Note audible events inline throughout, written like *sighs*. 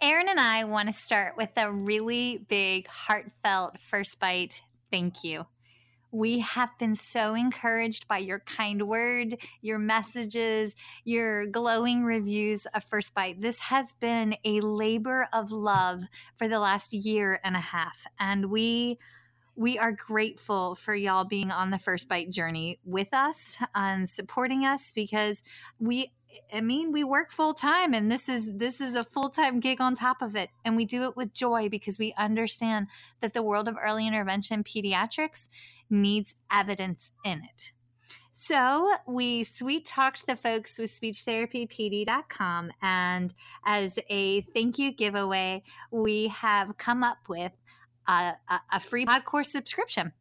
Erin and I want to start with a really big, heartfelt first bite thank you. We have been so encouraged by your kind word, your messages, your glowing reviews of First Bite. This has been a labor of love for the last year and a half. And we we are grateful for y'all being on the First Bite journey with us and supporting us because we I mean, we work full time and this is this is a full-time gig on top of it and we do it with joy because we understand that the world of early intervention pediatrics needs evidence in it. So we sweet talked the folks with speechtherapypd.com and as a thank you giveaway, we have come up with a, a, a free pod course subscription.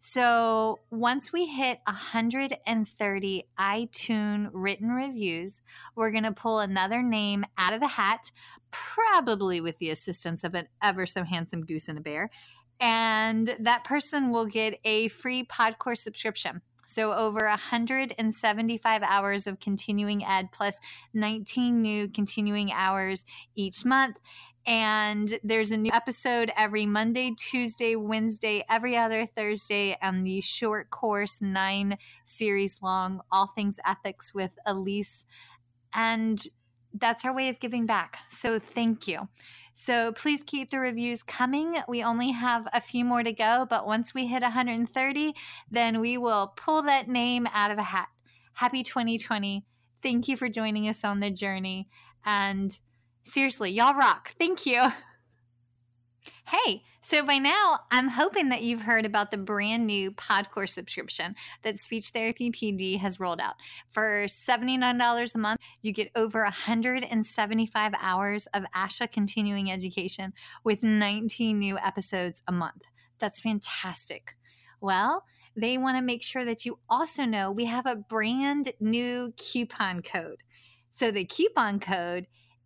So once we hit 130 iTunes written reviews, we're going to pull another name out of the hat, probably with the assistance of an ever so handsome goose and a bear. And that person will get a free Podcourse subscription. So, over 175 hours of continuing ed plus 19 new continuing hours each month. And there's a new episode every Monday, Tuesday, Wednesday, every other Thursday, and the short course, nine series long, All Things Ethics with Elise. And that's our way of giving back. So thank you. So please keep the reviews coming. We only have a few more to go, but once we hit 130, then we will pull that name out of a hat. Happy 2020. Thank you for joining us on the journey. And Seriously, y'all rock. Thank you. Hey, so by now, I'm hoping that you've heard about the brand new Podcourse subscription that Speech Therapy PD has rolled out. For $79 a month, you get over 175 hours of ASHA continuing education with 19 new episodes a month. That's fantastic. Well, they want to make sure that you also know we have a brand new coupon code. So the coupon code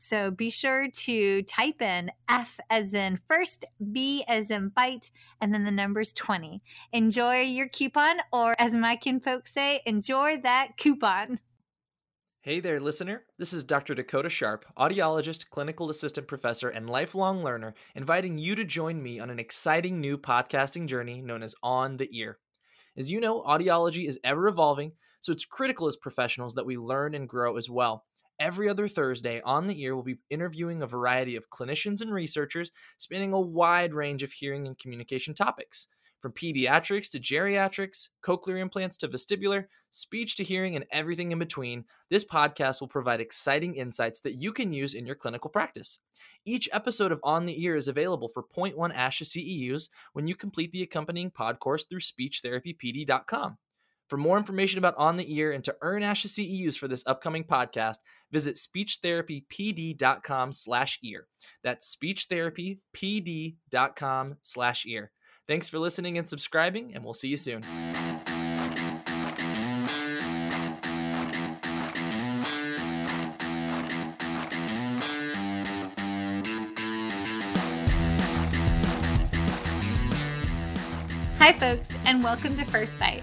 So be sure to type in F as in first, B as in bite, and then the number's 20. Enjoy your coupon, or as my kin folks say, enjoy that coupon. Hey there, listener. This is Dr. Dakota Sharp, audiologist, clinical assistant professor, and lifelong learner, inviting you to join me on an exciting new podcasting journey known as On the Ear. As you know, audiology is ever evolving, so it's critical as professionals that we learn and grow as well. Every other Thursday, On the Ear we'll be interviewing a variety of clinicians and researchers spanning a wide range of hearing and communication topics. From pediatrics to geriatrics, cochlear implants to vestibular, speech to hearing, and everything in between, this podcast will provide exciting insights that you can use in your clinical practice. Each episode of On the Ear is available for 0.1 ASHA CEUs when you complete the accompanying pod course through speechtherapypd.com. For more information about On the Ear and to earn ASHA CEUs for this upcoming podcast, visit speechtherapypd.com slash ear. That's speechtherapypd.com slash ear. Thanks for listening and subscribing, and we'll see you soon. Hi, folks, and welcome to First Bite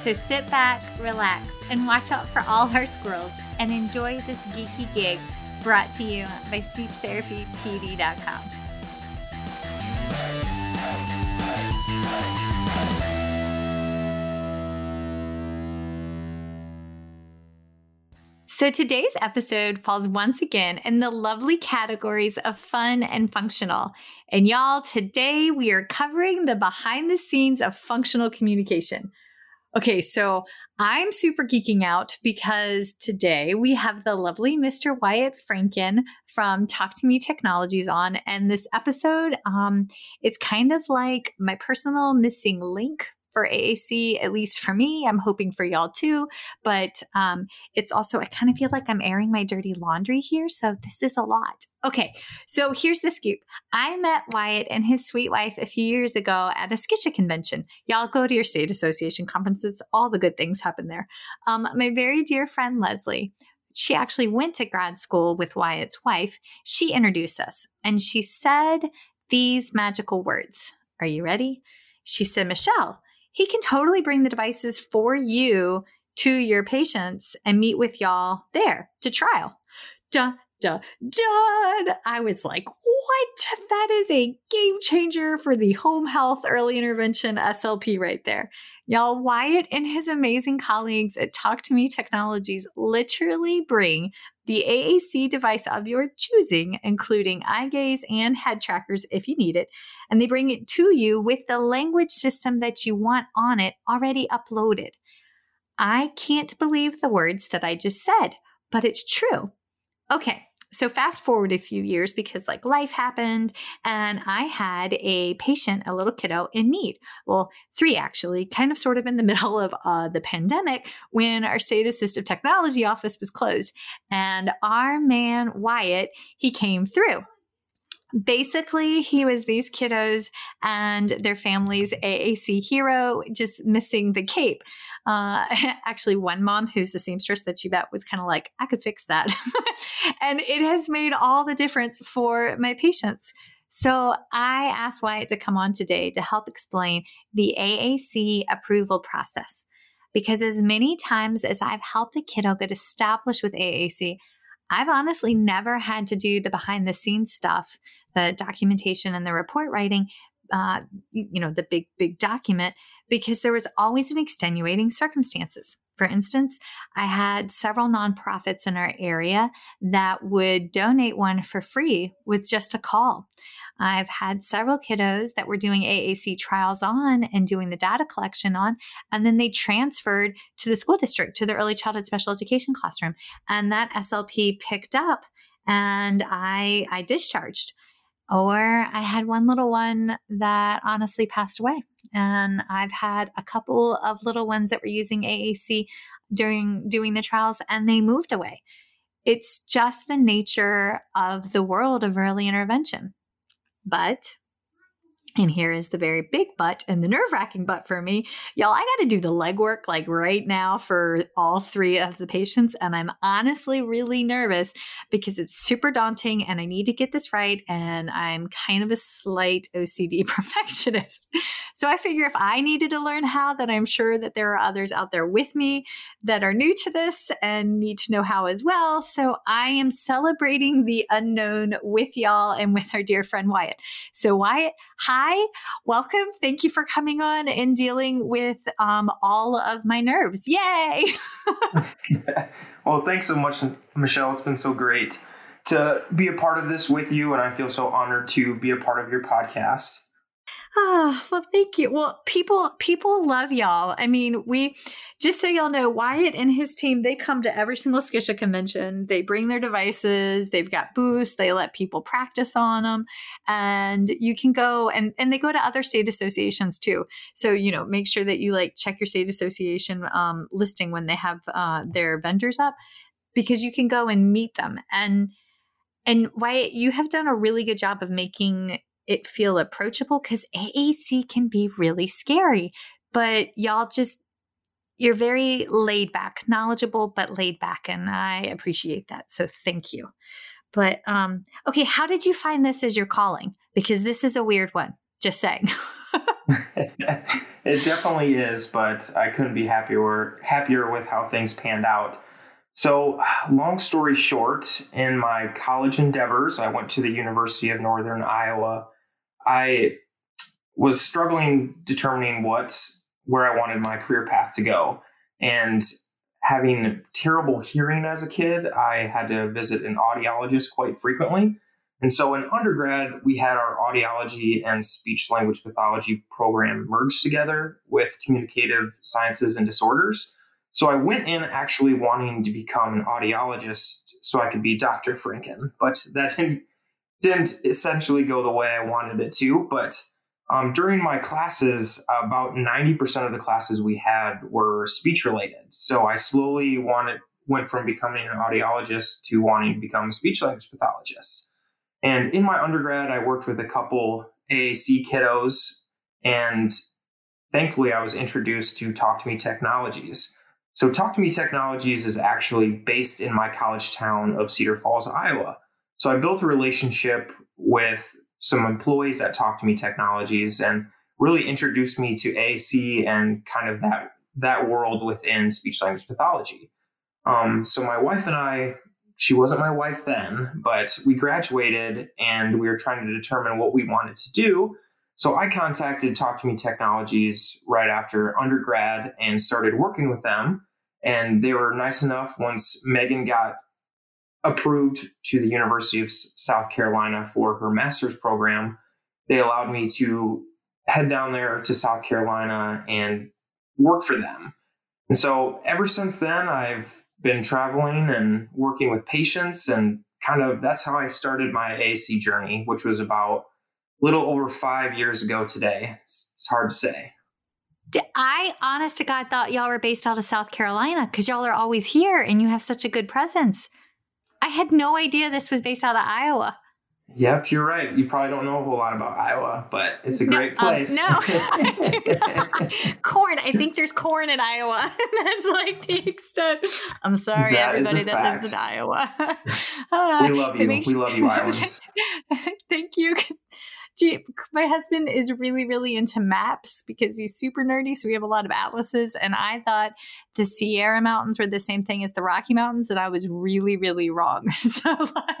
So sit back, relax, and watch out for all our squirrels and enjoy this geeky gig brought to you by SpeechTherapyPD.com. So today's episode falls once again in the lovely categories of fun and functional. And y'all, today we are covering the behind the scenes of functional communication. Okay, so I'm super geeking out because today we have the lovely Mr. Wyatt Franken from Talk to Me Technologies on. And this episode, um, it's kind of like my personal missing link for AAC, at least for me. I'm hoping for y'all too. But um, it's also, I kind of feel like I'm airing my dirty laundry here. So this is a lot. Okay, so here's the scoop. I met Wyatt and his sweet wife a few years ago at a SCSHA convention. Y'all go to your state association conferences, all the good things happen there. Um, my very dear friend Leslie, she actually went to grad school with Wyatt's wife. She introduced us and she said these magical words. Are you ready? She said, Michelle, he can totally bring the devices for you to your patients and meet with y'all there to trial. Dun, dun, dun. I was like, what? That is a game changer for the home health early intervention SLP right there. Y'all, Wyatt and his amazing colleagues at Talk to Me Technologies literally bring the AAC device of your choosing, including eye gaze and head trackers if you need it, and they bring it to you with the language system that you want on it already uploaded. I can't believe the words that I just said, but it's true. Okay, so fast forward a few years because like life happened and I had a patient, a little kiddo in need. Well, three actually, kind of sort of in the *laughs* middle of uh, the pandemic when our state assistive technology office was closed. And our man Wyatt, he came through basically he was these kiddos and their family's AAC hero, just missing the cape. Uh, *laughs* actually, one mom who's a seamstress that you bet was kind of like, I could fix that. *laughs* and it has made all the difference for my patients. So I asked Wyatt to come on today to help explain the AAC approval process. Because as many times as I've helped a kiddo get established with AAC, I've honestly never had to do the behind the scenes stuff, the documentation and the report writing, uh, you know, the big, big document, because there was always an extenuating circumstances. For instance, I had several nonprofits in our area that would donate one for free with just a call. I've had several kiddos that were doing AAC trials on and doing the data collection on, and then they transferred to the school district to the early childhood special education classroom. And that SLP picked up and I I discharged. Or I had one little one that honestly passed away. And I've had a couple of little ones that were using AAC during doing the trials and they moved away. It's just the nature of the world of early intervention. But and here is the very big but and the nerve wracking but for me. Y'all, I got to do the legwork like right now for all three of the patients. And I'm honestly really nervous because it's super daunting and I need to get this right. And I'm kind of a slight OCD *laughs* perfectionist. So I figure if I needed to learn how, then I'm sure that there are others out there with me that are new to this and need to know how as well. So I am celebrating the unknown with y'all and with our dear friend Wyatt. So, Wyatt, hi Hi, welcome. Thank you for coming on and dealing with um, all of my nerves. Yay! *laughs* Well, thanks so much, Michelle. It's been so great to be a part of this with you, and I feel so honored to be a part of your podcast. Oh, well, thank you. Well, people people love y'all. I mean, we just so y'all know, Wyatt and his team, they come to every single SCSHA convention. They bring their devices, they've got booths, they let people practice on them. And you can go and and they go to other state associations too. So, you know, make sure that you like check your state association um, listing when they have uh, their vendors up because you can go and meet them. And and Wyatt, you have done a really good job of making it feel approachable because AAC can be really scary. But y'all just, you're very laid back, knowledgeable, but laid back. And I appreciate that. So thank you. But um, okay, how did you find this as your calling? Because this is a weird one, just saying. *laughs* it definitely is, but I couldn't be happier happier with how things panned out. So, long story short, in my college endeavors, I went to the University of Northern Iowa I was struggling determining what where I wanted my career path to go. And having terrible hearing as a kid, I had to visit an audiologist quite frequently. And so in undergrad, we had our audiology and speech language pathology program merged together with communicative sciences and disorders. So I went in actually wanting to become an audiologist so I could be Dr. Franken, but that didn't didn't essentially go the way I wanted it to. But um, during my classes, about 90% of the classes we had were speech related. So I slowly wanted went from becoming an audiologist to wanting to become a speech language pathologist. And in my undergrad, I worked with a couple AAC kiddos, and thankfully, I was introduced to Talk to Me Technologies. So, Talk to Me Technologies is actually based in my college town of Cedar Falls, Iowa. So I built a relationship with some employees at Talk to Me Technologies and really introduced me to AAC and kind of that that world within speech language pathology. Um, so my wife and I, she wasn't my wife then, but we graduated and we were trying to determine what we wanted to do. So I contacted Talk to Me Technologies right after undergrad and started working with them. And they were nice enough once Megan got approved to the University of South Carolina for her master's program, they allowed me to head down there to South Carolina and work for them. And so ever since then, I've been traveling and working with patients, and kind of that's how I started my AAC journey, which was about a little over five years ago today. It's, it's hard to say. I, honest to God, thought y'all were based out of South Carolina because y'all are always here and you have such a good presence. I had no idea this was based out of Iowa. Yep, you're right. You probably don't know a whole lot about Iowa, but it's a great um, place. Um, no, *laughs* I *laughs* do not. corn. I think there's corn in Iowa. *laughs* That's like the extent. I'm sorry, that everybody that fact. lives in Iowa. Uh, we love you. We love you, Iowans. Thank you my husband is really, really into maps because he's super nerdy. So we have a lot of atlases. And I thought the Sierra Mountains were the same thing as the Rocky Mountains. And I was really, really wrong. *laughs* so,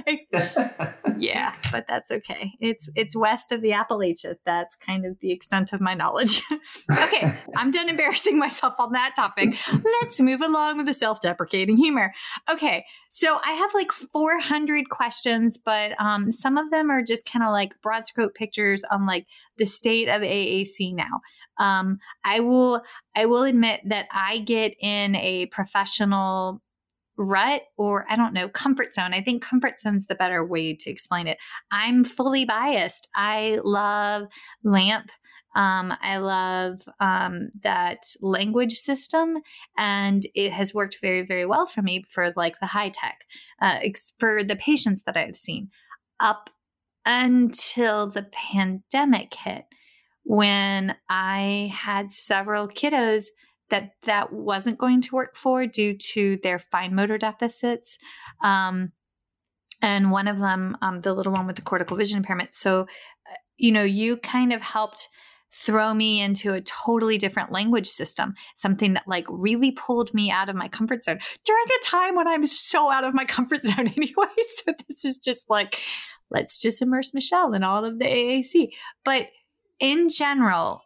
like, *laughs* yeah, but that's okay. It's it's west of the Appalachia. That's kind of the extent of my knowledge. *laughs* okay, I'm done embarrassing myself on that topic. Let's move along with the self deprecating humor. Okay, so I have like 400 questions, but um, some of them are just kind of like broad scope pictures on like the state of AAC now. Um, I will I will admit that I get in a professional rut or I don't know, comfort zone. I think comfort zone's the better way to explain it. I'm fully biased. I love LAMP. Um, I love um, that language system, and it has worked very, very well for me for like the high tech, uh, for the patients that I've seen. Up until the pandemic hit when I had several kiddos that that wasn't going to work for due to their fine motor deficits. Um, and one of them, um, the little one with the cortical vision impairment. So, uh, you know, you kind of helped throw me into a totally different language system, something that like really pulled me out of my comfort zone during a time when I'm so out of my comfort *laughs* zone anyway. So this is just like, let's just immerse Michelle in all of the AAC. But in general,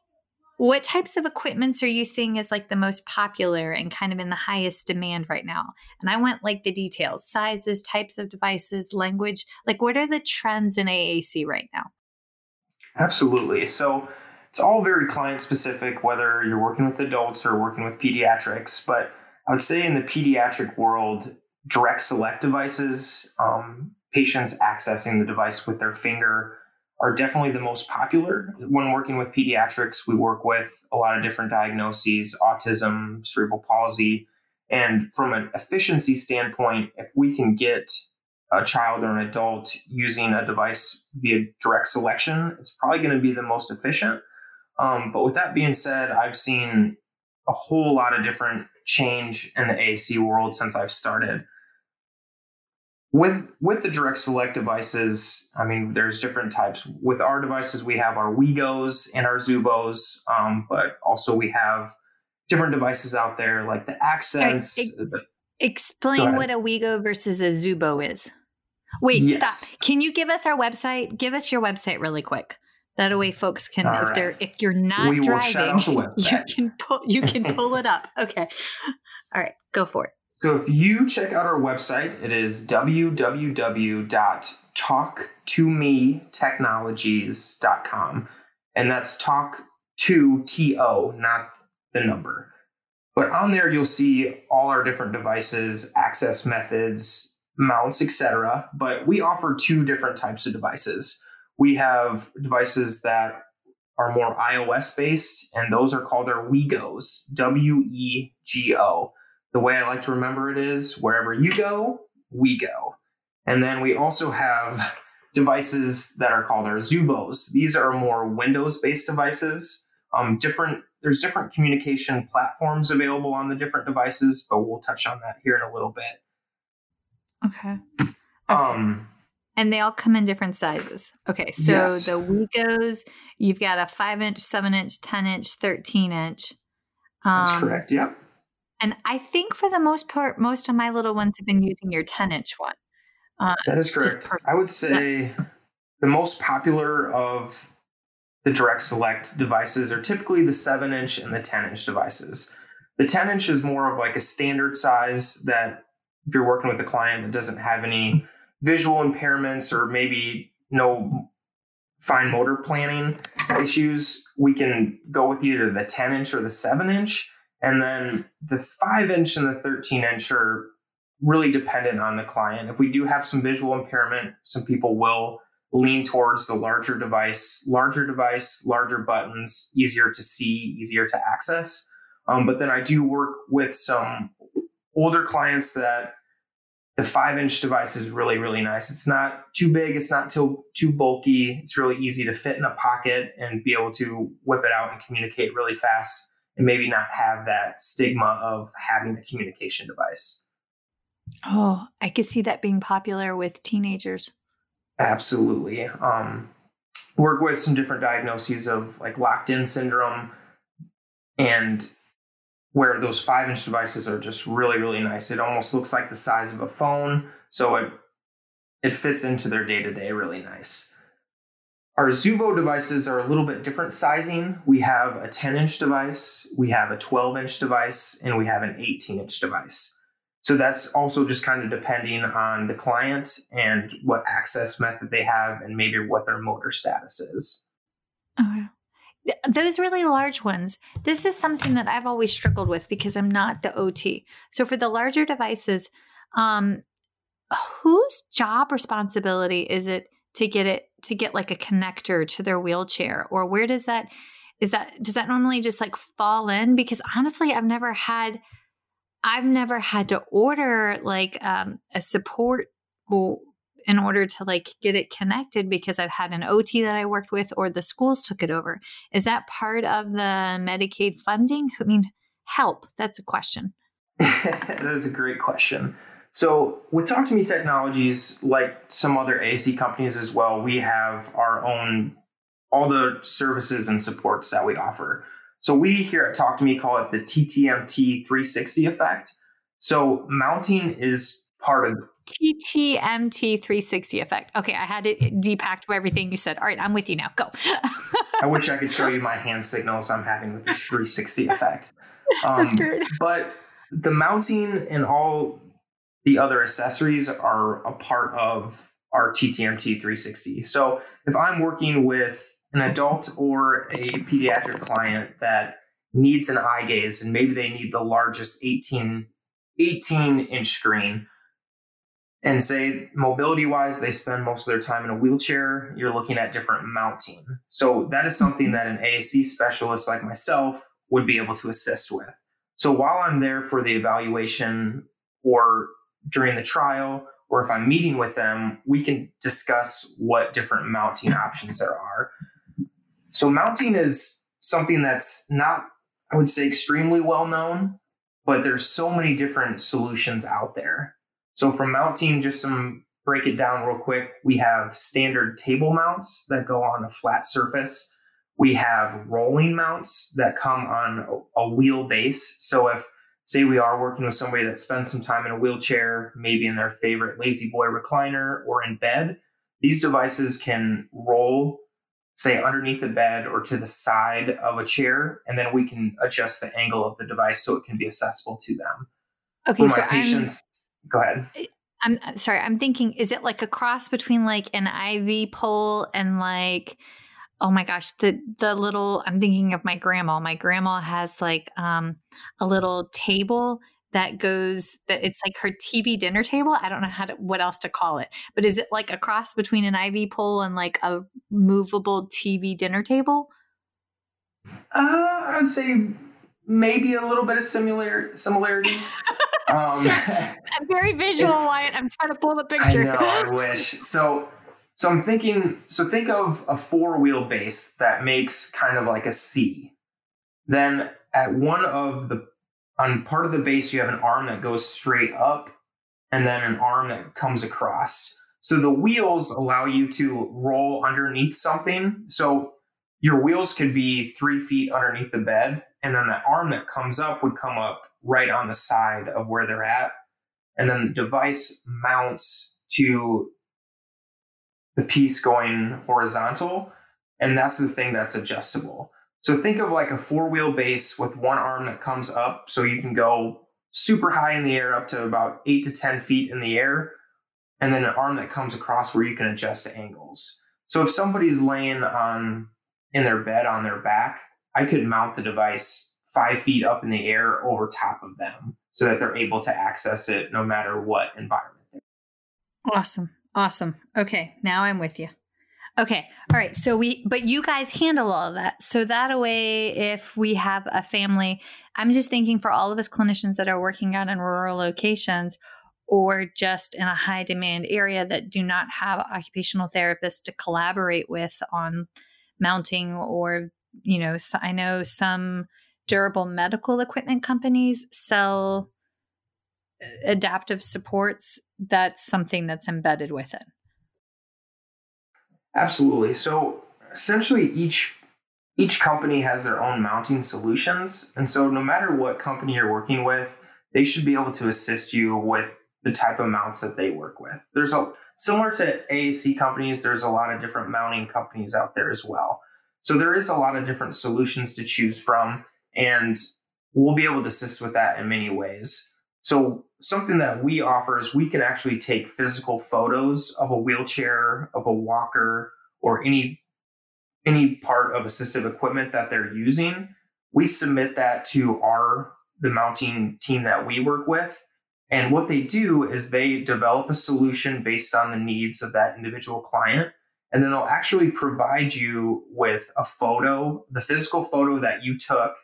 what types of equipments are you seeing as like the most popular and kind of in the highest demand right now? And I want like the details, sizes, types of devices, language. Like, what are the trends in AAC right now? Absolutely. So it's all very client specific, whether you're working with adults or working with pediatrics. But I would say in the pediatric world, direct select devices, um, patients accessing the device with their finger are definitely the most popular. When working with pediatrics, we work with a lot of different diagnoses autism, cerebral palsy. And from an efficiency standpoint, if we can get a child or an adult using a device via direct selection, it's probably going to be the most efficient. Um, but with that being said, I've seen a whole lot of different change in the AAC world since I've started with with the direct select devices i mean there's different types. With our devices we have our wegos and our zuvos um, but also we have different devices out there like the accents right. explain what a wego versus a zuvo is. Wait yes. stop can you give us our website? Give us your website really quick. That way folks can All if right. they're if you're not we driving *laughs* you can pull you can pull it up. *laughs* Okay. All right go for it so if you check out our website, it is www.talk2metechnologies.com. And that's talk to T-O, not the number. But on there, you'll see all our different devices, access methods, mounts, etc. But we offer two different types of devices. We have devices that are more iOS based, and those are called our WeGos, W E G O. The way I like to remember it is wherever you go, we go. And then we also have devices that are called our Zuvos. These are more Windows-based devices. Um, different there's different communication platforms available on the different devices, but we'll touch on that here in a little bit. Okay. okay. Um, and they all come in different sizes. Okay, so yes. the Wegos, you've got a five inch, seven inch, ten inch, thirteen inch. Um, That's correct. Yep. And I think for the most part, most of my little ones have been using your 10 inch one. Uh, that is correct. I would say the most popular of the direct select devices are typically the 7 inch and the 10 inch devices. The 10 inch is more of like a standard size that if you're working with a client that doesn't have any visual impairments or maybe no fine motor planning issues, we can go with either the 10 inch or the 7 inch and then the five inch and the 13 inch are really dependent on the client. If we do have some visual impairment, some people will lean towards the larger device, larger device, larger buttons, easier to see, easier to access. Um, but then I do work with some older clients that the five inch device is really, really nice. It's not too big, it's not too, too bulky. It's really easy to fit in a pocket and be able to whip it out and communicate really fast and maybe not have that stigma of having a communication device. Oh, I could see that being popular with teenagers. Absolutely. Um, work with some different diagnoses of like locked in syndrome and where those five inch devices are just really, really nice. It almost looks like the size of a phone. So it it fits into their day to day really nice. Our Zuvo devices are a little bit different sizing. We have a 10 inch device, we have a 12 inch device, and we have an 18 inch device. So that's also just kind of depending on the client and what access method they have and maybe what their motor status is. Okay. Those really large ones, this is something that I've always struggled with because I'm not the OT. So for the larger devices, um, whose job responsibility is it to get it to get like a connector to their wheelchair or where does that is that does that normally just like fall in? Because honestly i've never had i've never had to order like um, a support in order to like get it connected because i've had an ot that i worked with or the schools took it over. Is that part of the medicaid funding? I mean help that's a question. *laughs* That is a great question so with Talk to Me Technologies, like some other AAC companies as well, we have our own all the services and supports that we offer. So we here at Talk to Me call it the TTMT 360 effect. So mounting is part of TTMT 360 effect. Okay, I had it depacked to everything you said. All right, I'm with you now. Go. I wish I could show *laughs* you my hand signals I'm having with this 360 effect. Um, That's great. But the mounting and all the other accessories are a part of our TTMT 360. So if I'm working with an adult or a pediatric client that needs an eye gaze and maybe they need the largest 18, 18 inch screen, and say mobility wise they spend most of their time in a wheelchair you're looking at different mounting so that is something that an AAC specialist like myself would be able to assist with so while i'm there for the evaluation or during the trial or if i'm meeting with them we can discuss what different mounting options there are so mounting is something that's not i would say extremely well known but there's so many different solutions out there so from mounting, just some break it down real quick. We have standard table mounts that go on a flat surface. We have rolling mounts that come on a, wheel base. So if say we are working with somebody that spends some time in a wheelchair, maybe in their favorite La-Z-Boy recliner or in bed, these devices can roll, say, underneath the bed or to the side of a chair, and then we can adjust the angle of the device so it can be accessible to them. Okay, so patients, go ahead. I'm sorry. I'm thinking, is it like a cross between like an IV pole and like, oh my gosh, the the little. I'm thinking of my grandma. My grandma has like um a little table that goes that it's like her TV dinner table. I don't know how to what else to call it, but is it like a cross between an IV pole and like a movable TV dinner table? Uh, I would say maybe a little bit of similar similarity. *laughs* Um, I'm very *laughs* visual, Wyatt. I'm trying to pull the picture. I know. I wish. So, so I'm thinking. So think of a four wheel base that makes kind of like a C. Then at one of the on part of the base, you have an arm that goes straight up, and then an arm that comes across. So the wheels allow you to roll underneath something. So your wheels could be three feet underneath the bed, and then the arm that comes up would come up right on the side of where they're at. And then the device mounts to the piece going horizontal. And that's the thing that's adjustable. So think of like a four wheel base with one arm that comes up. So you can go super high in the air up to about eight to 10 feet in the air. And then an arm that comes across where you can adjust angles. So if somebody's laying on in their bed on their back, I could mount the device five feet up in the air over top of them so that they're able to access it no matter what environment. Awesome. Awesome. Okay. Now I'm with you. Okay. All right. So we, but you guys handle all of that. So that way, if we have a family, I'm just thinking for all of us clinicians that are working out in rural locations or just in a high demand area that do not have occupational therapists to collaborate with on mounting or, you know, I know some durable medical equipment companies sell adaptive supports, that's something that's embedded with it. Absolutely. So essentially each each company has their own mounting solutions. And so no matter what company you're working with, they should be able to assist you with the type of mounts that they work with. There's a similar to AAC companies, there's a lot of different mounting companies out there as well. So there is a lot of different solutions to choose from. And we'll be able to assist with that in many ways. So, something that we offer is we can actually take physical photos of a wheelchair, of a walker, or any any part of assistive equipment that they're using. We submit that to our the mounting team that we work with. And what they do is they develop a solution based on the needs of that individual client. And then they'll actually provide you with a photo, the physical photo that you took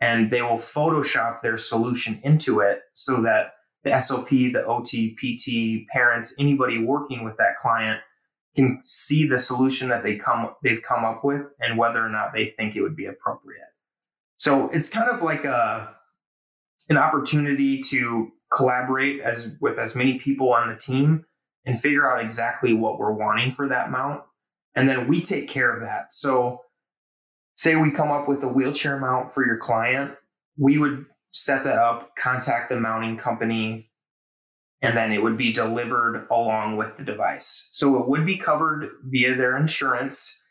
and they will Photoshop their solution into it so that the SLP, the OT, PT, parents, anybody working with that client can see the solution that they come they've come up with and whether or not they think it would be appropriate. So it's kind of like a an opportunity to collaborate as with as many people on the team and figure out exactly what we're wanting for that mount. And then we take care of that. So say we come up with a wheelchair mount for your client, we would set that up, contact the mounting company, and then it would be delivered along with the device. So it would be covered via their insurance.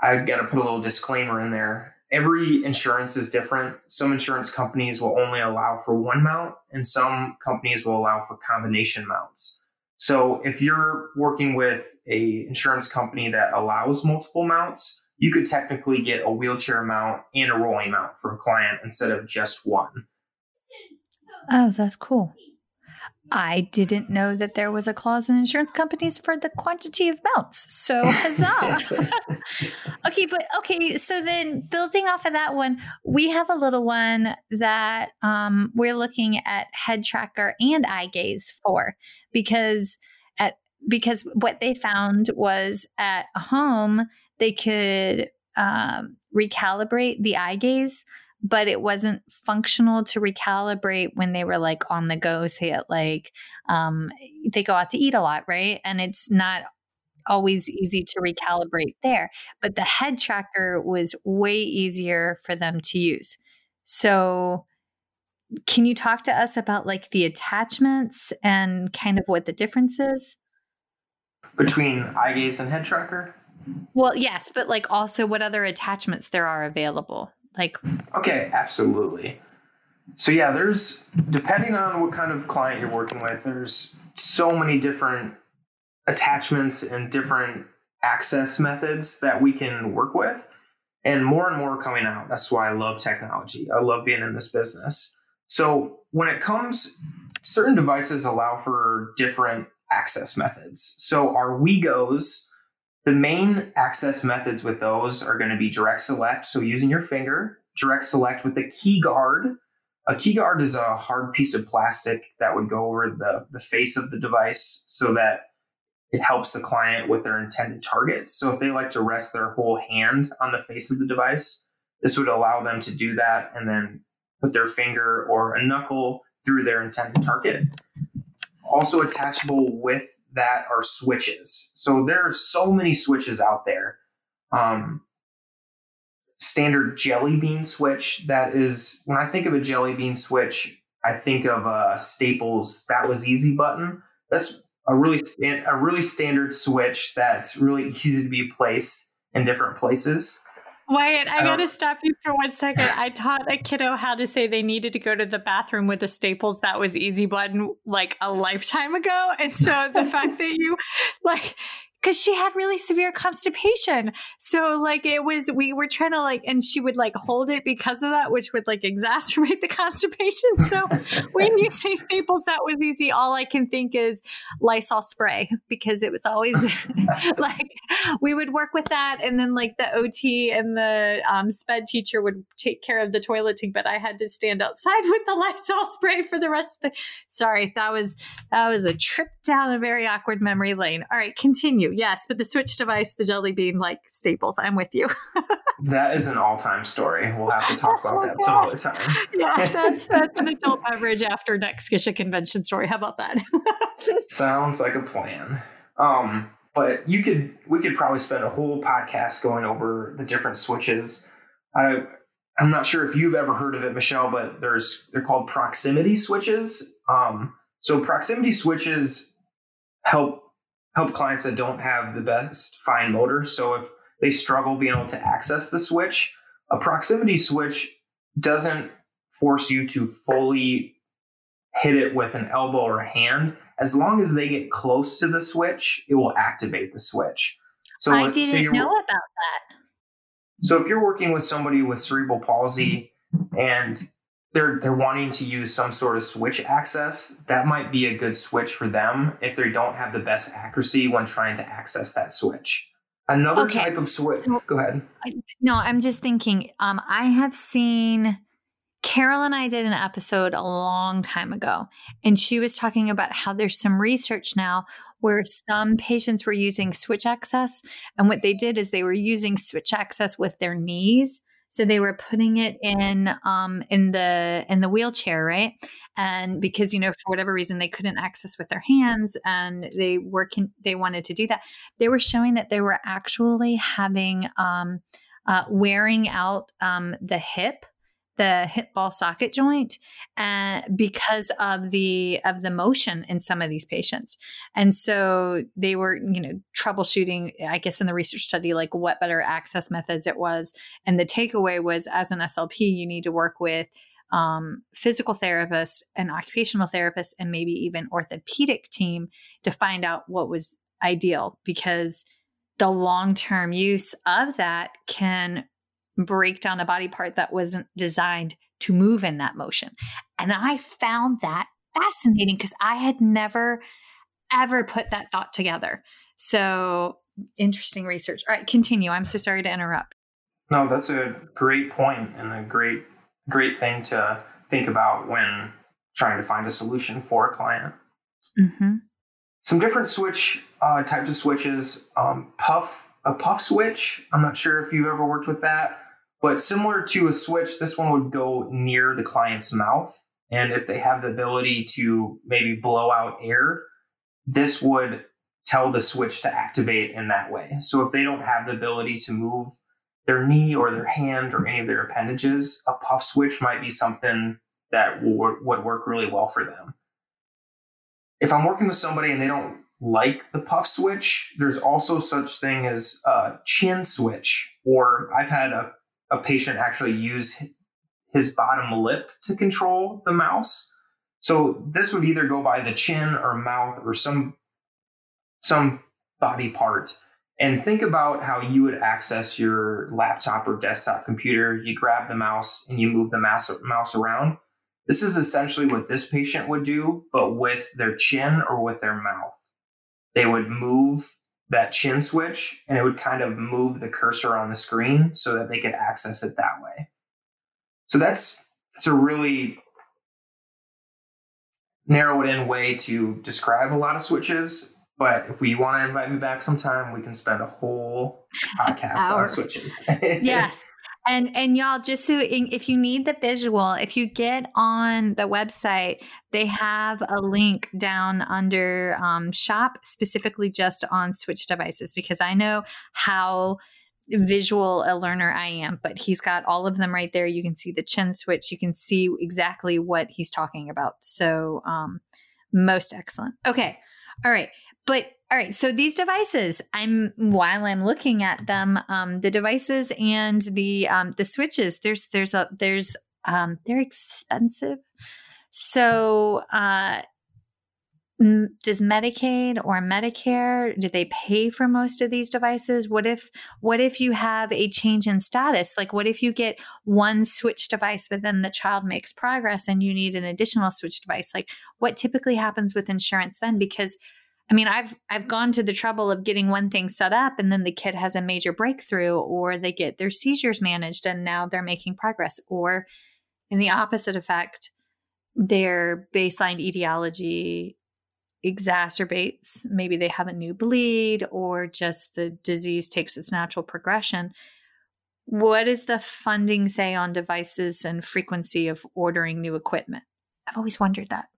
I got to put a little disclaimer in there. Every insurance is different. Some insurance companies will only allow for one mount, and some companies will allow for combination mounts. So if you're working with a insurance company that allows multiple mounts, you could technically get a wheelchair mount and a rolling mount for a client instead of just one. Oh, that's cool. I didn't know that there was a clause in insurance companies for the quantity of mounts. So *laughs* huzzah. *laughs* okay, but okay, so then building off of that one, we have a little one that um, we're looking at head tracker and eye gaze for because at because what they found was at home they could um, recalibrate the eye gaze but it wasn't functional to recalibrate when they were like on the go say it like um, they go out to eat a lot right? And it's not always easy to recalibrate there but the head tracker was way easier for them to use. So can you talk to us about like the attachments and kind of what the difference is? Between eye gaze and head tracker well yes but like also what other attachments there are available like, okay, absolutely. So yeah, there's depending on what kind of client you're working with, there's so many different attachments and different access methods that we can work with and more and more coming out. That's why I love technology. I love being in this business. So when it comes certain devices allow for different access methods. So our WeGos the main access methods with those are going to be direct select. So using your finger, direct select with the key guard. A key guard is a hard piece of plastic that would go over the, the face of the device so that it helps the client with their intended targets. So if they like to rest their whole hand on the face of the device, this would allow them to do that and then put their finger or a knuckle through their intended target. Also attachable with that are switches. So there are so many switches out there. Um, standard jelly bean switch that is when I think of a jelly bean switch, I think of a Staples that was easy button. That's a really a really standard switch that's really easy to be placed in different places. Wyatt, I, I got to stop you for one second. I taught a kiddo how to say they needed to go to the bathroom with a Staples that was easy button like a lifetime ago. And so the fact that you like because she had really severe constipation. So like it was, we were trying to like, and she would like hold it because of that, which would like exacerbate the *laughs* constipation. So when you say staples, that was easy. All I can think is Lysol spray because it was always *laughs* *laughs* like we would work with that, and then like the OT and the um, sped teacher would take care of the toileting, but I had to stand outside with the Lysol spray for the rest of the. Sorry, that was that was a trip down a very awkward memory lane. All right, continue. Yes, but the Switch device, the Jelly Bean, like staples. I'm with you. *laughs* that is an all-time story. We'll have to talk about oh that some other time. *laughs* yeah, that's *laughs* that's an adult beverage after next SCSHA convention story. How about that? Sounds like a plan. Um, but you could we could probably spend a whole podcast going over the different switches. I I'm not sure if you've ever heard of it, Michelle, but there's they're called proximity switches. Um, so proximity switches help help clients that don't have the best fine motor. So if they struggle being able to access the switch, a proximity switch doesn't force you to fully hit it with an elbow or a hand. As long as they get close to the switch, it will activate the switch. So I didn't know about that. So if you're working with somebody with cerebral palsy and they're they're wanting to use some sort of switch access, that might be a good switch for them if they don't have the best accuracy when trying to access that switch. Another okay. type of switch. So, go ahead. No, I'm just thinking. Um, I have seen Carol and I did an episode a long time ago, and she was talking about how there's some research now where some patients were using switch access, and what they did is they were using switch access with their knees so they were putting it in um, in the in the wheelchair, right? And because you know for whatever reason they couldn't access with their hands, and they were con- they wanted to do that, they were showing that they were actually having um, uh, wearing out um, the hip the hip ball socket joint uh, because of the of the motion in some of these patients. And so they were you know troubleshooting i guess in the research study like what better access methods it was. And the takeaway was as an slp you need to work with um, physical therapist and occupational therapist and maybe even orthopedic team to find out what was ideal because the long-term use of that can break down a body part that wasn't designed to move in that motion. And I found that fascinating because I had never ever put that thought together. So interesting research. All right, continue. I'm so sorry to interrupt. No, that's a great point and a great great thing to think about when trying to find a solution for a client. Mm-hmm. Some different switch uh, types of switches. Um, puff a puff switch. I'm not sure if you've ever worked with that. But similar to a switch, this one would go near the client's mouth. And if they have the ability to maybe blow out air, this would tell the switch to activate in that way. So if they don't have the ability to move their knee or their hand or any of their appendages, a puff switch might be something that would work really well for them. If I'm working with somebody and they don't like the puff switch, there's also such thing as a chin switch, or I've had a a patient actually use his bottom lip to control the mouse. So this would either go by the chin or mouth or some some body part. And think about how you would access your laptop or desktop computer. You grab the mouse and you move the mouse, mouse around. This is essentially what this patient would do, but with their chin or with their mouth. They would move that chin switch and it would kind of move the cursor on the screen so that they could access it that way. So that's it's a really narrowed in way to describe a lot of switches. But if we want to invite me back sometime, we can spend a whole *laughs* podcast on switches. yes. And and y'all, just so if you need the visual, if you get on the website, they have a link down under um, shop specifically just on Switch devices because I know how visual a learner I am, but he's got all of them right there. You can see the chin switch. You can see exactly what he's talking about. So, um, most excellent. Okay. All right. But all right, so these devices, I'm while I'm looking at them, um, the devices and the um, the switches. There's there's a there's um, they're expensive. So uh, does Medicaid or Medicare do they pay for most of these devices? What if what if you have a change in status? Like what if you get one switch device but then the child makes progress and you need an additional switch device? Like what typically happens with insurance then because I mean, I've I've gone to the trouble of getting one thing set up and then the kid has a major breakthrough or they get their seizures managed and now they're making progress or in the opposite effect, their baseline etiology exacerbates. Maybe they have a new bleed or just the disease takes its natural progression. What does the funding say on devices and frequency of ordering new equipment? I've always wondered that.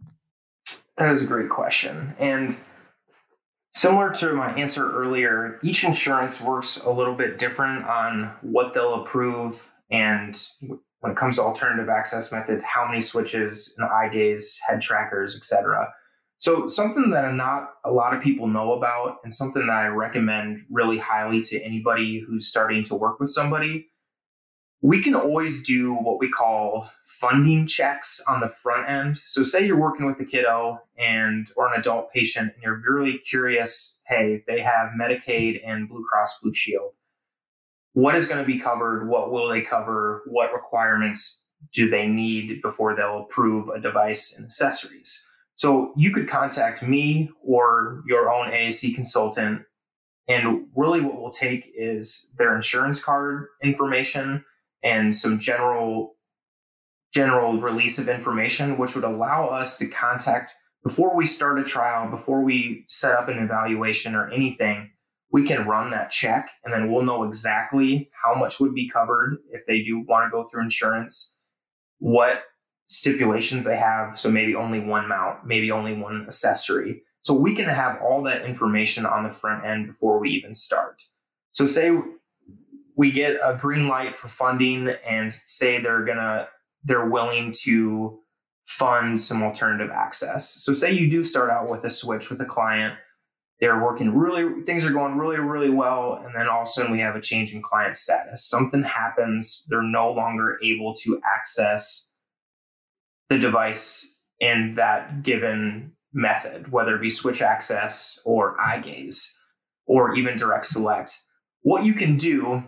That is a great question. And Similar to my answer earlier, each insurance works a little bit different on what they'll approve and when it comes to alternative access method, how many switches, an eye gaze, head trackers, etc. So something that not a lot of people know about and something that I recommend really highly to anybody who's starting to work with somebody we can always do what we call funding checks on the front end. So say you're working with a kiddo and or an adult patient and you're really curious, hey, they have Medicaid and Blue Cross Blue Shield. What is going to be covered? What will they cover? What requirements do they need before they'll approve a device and accessories? So you could contact me or your own AAC consultant. And really what we'll take is their insurance card information, and some general general release of information, which would allow us to contact before we start a trial, before we set up an evaluation or anything, we can run that check and then we'll know exactly how much would be covered if they do want to go through insurance, what stipulations they have. So maybe only one mount, maybe only one accessory. So we can have all that information on the front end before we even start. So say we get a green light for funding and say they're to they're willing to fund some alternative access. So say you do start out with a switch with a client, they're working really things are going really really well and then all of a sudden we have a change in client status. Something happens, they're no longer able to access the device in that given method, whether it be switch access or eye gaze or even direct select. What you can do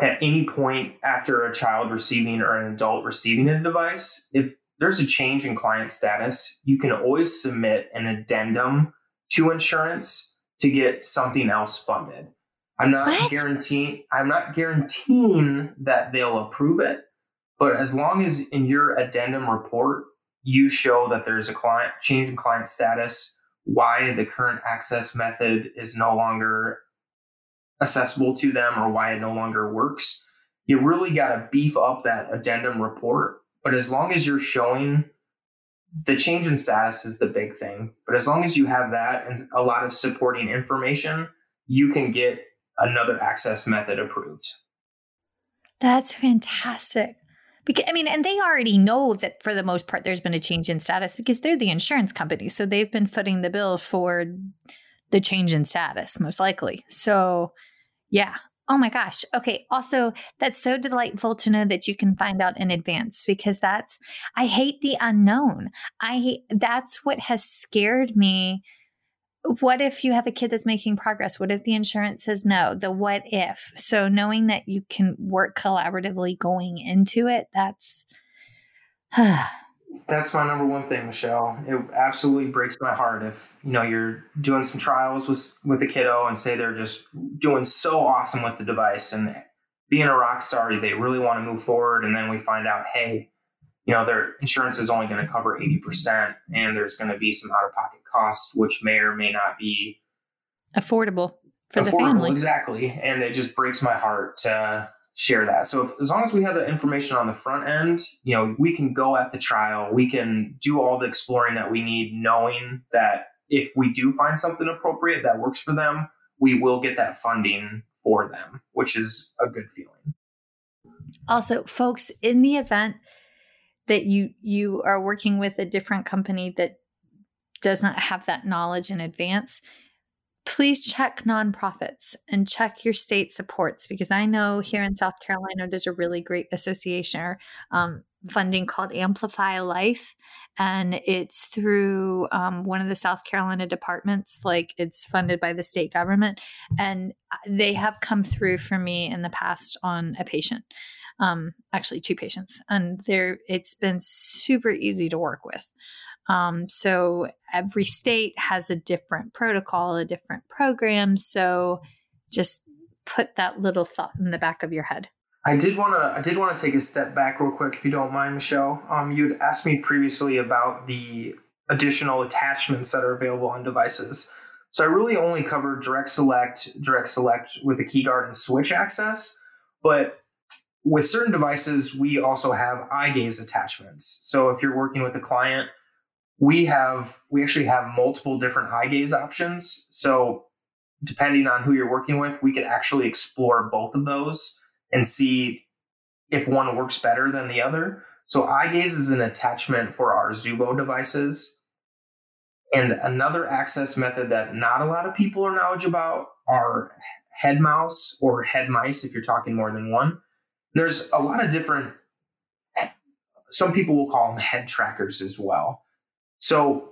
at any point after a child receiving or an adult receiving a device, if there's a change in client status, you can always submit an addendum to insurance to get something else funded. I'm not what? guaranteeing I'm not guaranteeing that they'll approve it, but as long as in your addendum report you show that there's a client change in client status, why the current access method is no longer accessible to them or why it no longer works, you really got to beef up that addendum report but as long as you're showing the change in status is the big thing. But as long as you have that and a lot of supporting information, you can get another access method approved. That's fantastic. Because I mean, and they already know that for the most part there's been a change in status because they're the insurance company. So they've been footing the bill for the change in status, most likely. So yeah, Oh my gosh. Okay. Also, that's so delightful to know that you can find out in advance because that's, I hate the unknown. I, that's what has scared me. What if you have a kid that's making progress? What if the insurance says no? The what if? So knowing that you can work collaboratively going into it, that's, *sighs* *sighs* that's my number one thing, Michelle. It absolutely breaks my heart if you know you're doing some trials with with a kiddo and say they're just doing so awesome with the device and being a rock star, they really want to move forward, and then we find out, hey, you know, their insurance is only going to cover eighty percent, and there's going to be some out of pocket costs, which may or may not be affordable for affordable, the family. Exactly, and it just breaks my heart to share that. So if, as long as we have the information on the front end, you know, we can go at the trial, we can do all the exploring that we need, knowing that if we do find something appropriate that works for them, we will get that funding for them, which is a good feeling. Also, folks, in the event that you you are working with a different company that does not have that knowledge in advance, please check nonprofits and check your state supports because I know here in South Carolina there's a really great association or um, funding called Amplify Life, and it's through um, one of the South Carolina departments. Like it's funded by the state government, and they have come through for me in the past on a patient. Um, actually, two patients, and there it's been super easy to work with. Um, so every state has a different protocol, a different program. So just put that little thought in the back of your head. I did want to I did want to take a step back real quick if you don't mind, Michelle. Um, you'd asked me previously about the additional attachments that are available on devices. So I really only covered direct select, direct select with the keyguard and switch access, but with certain devices, we also have eye gaze attachments. So if you're working with a client we have we actually have multiple different eye gaze options. So depending on who you're working with, we could actually explore both of those and see if one works better than the other. So eye gaze is an attachment for our Zuvo devices. And another access method that not a lot of people are knowledgeable about are head mouse or head mice if you're talking more than one. There's a lot of different some people will call them head trackers as well. So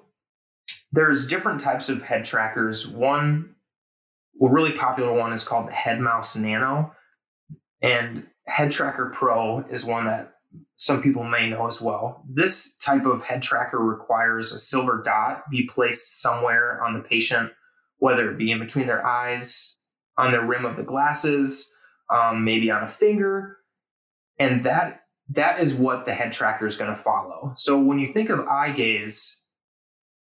there's different types of head trackers. One, a really popular one is called the Head Mouse Nano, and Head Tracker Pro is one that some people may know as well. This type of head tracker requires a silver dot be placed somewhere on the patient, whether it be in between their eyes, on the rim of the glasses, um, maybe on a finger, and that that is what the head tracker is going to follow. So when you think of eye gaze,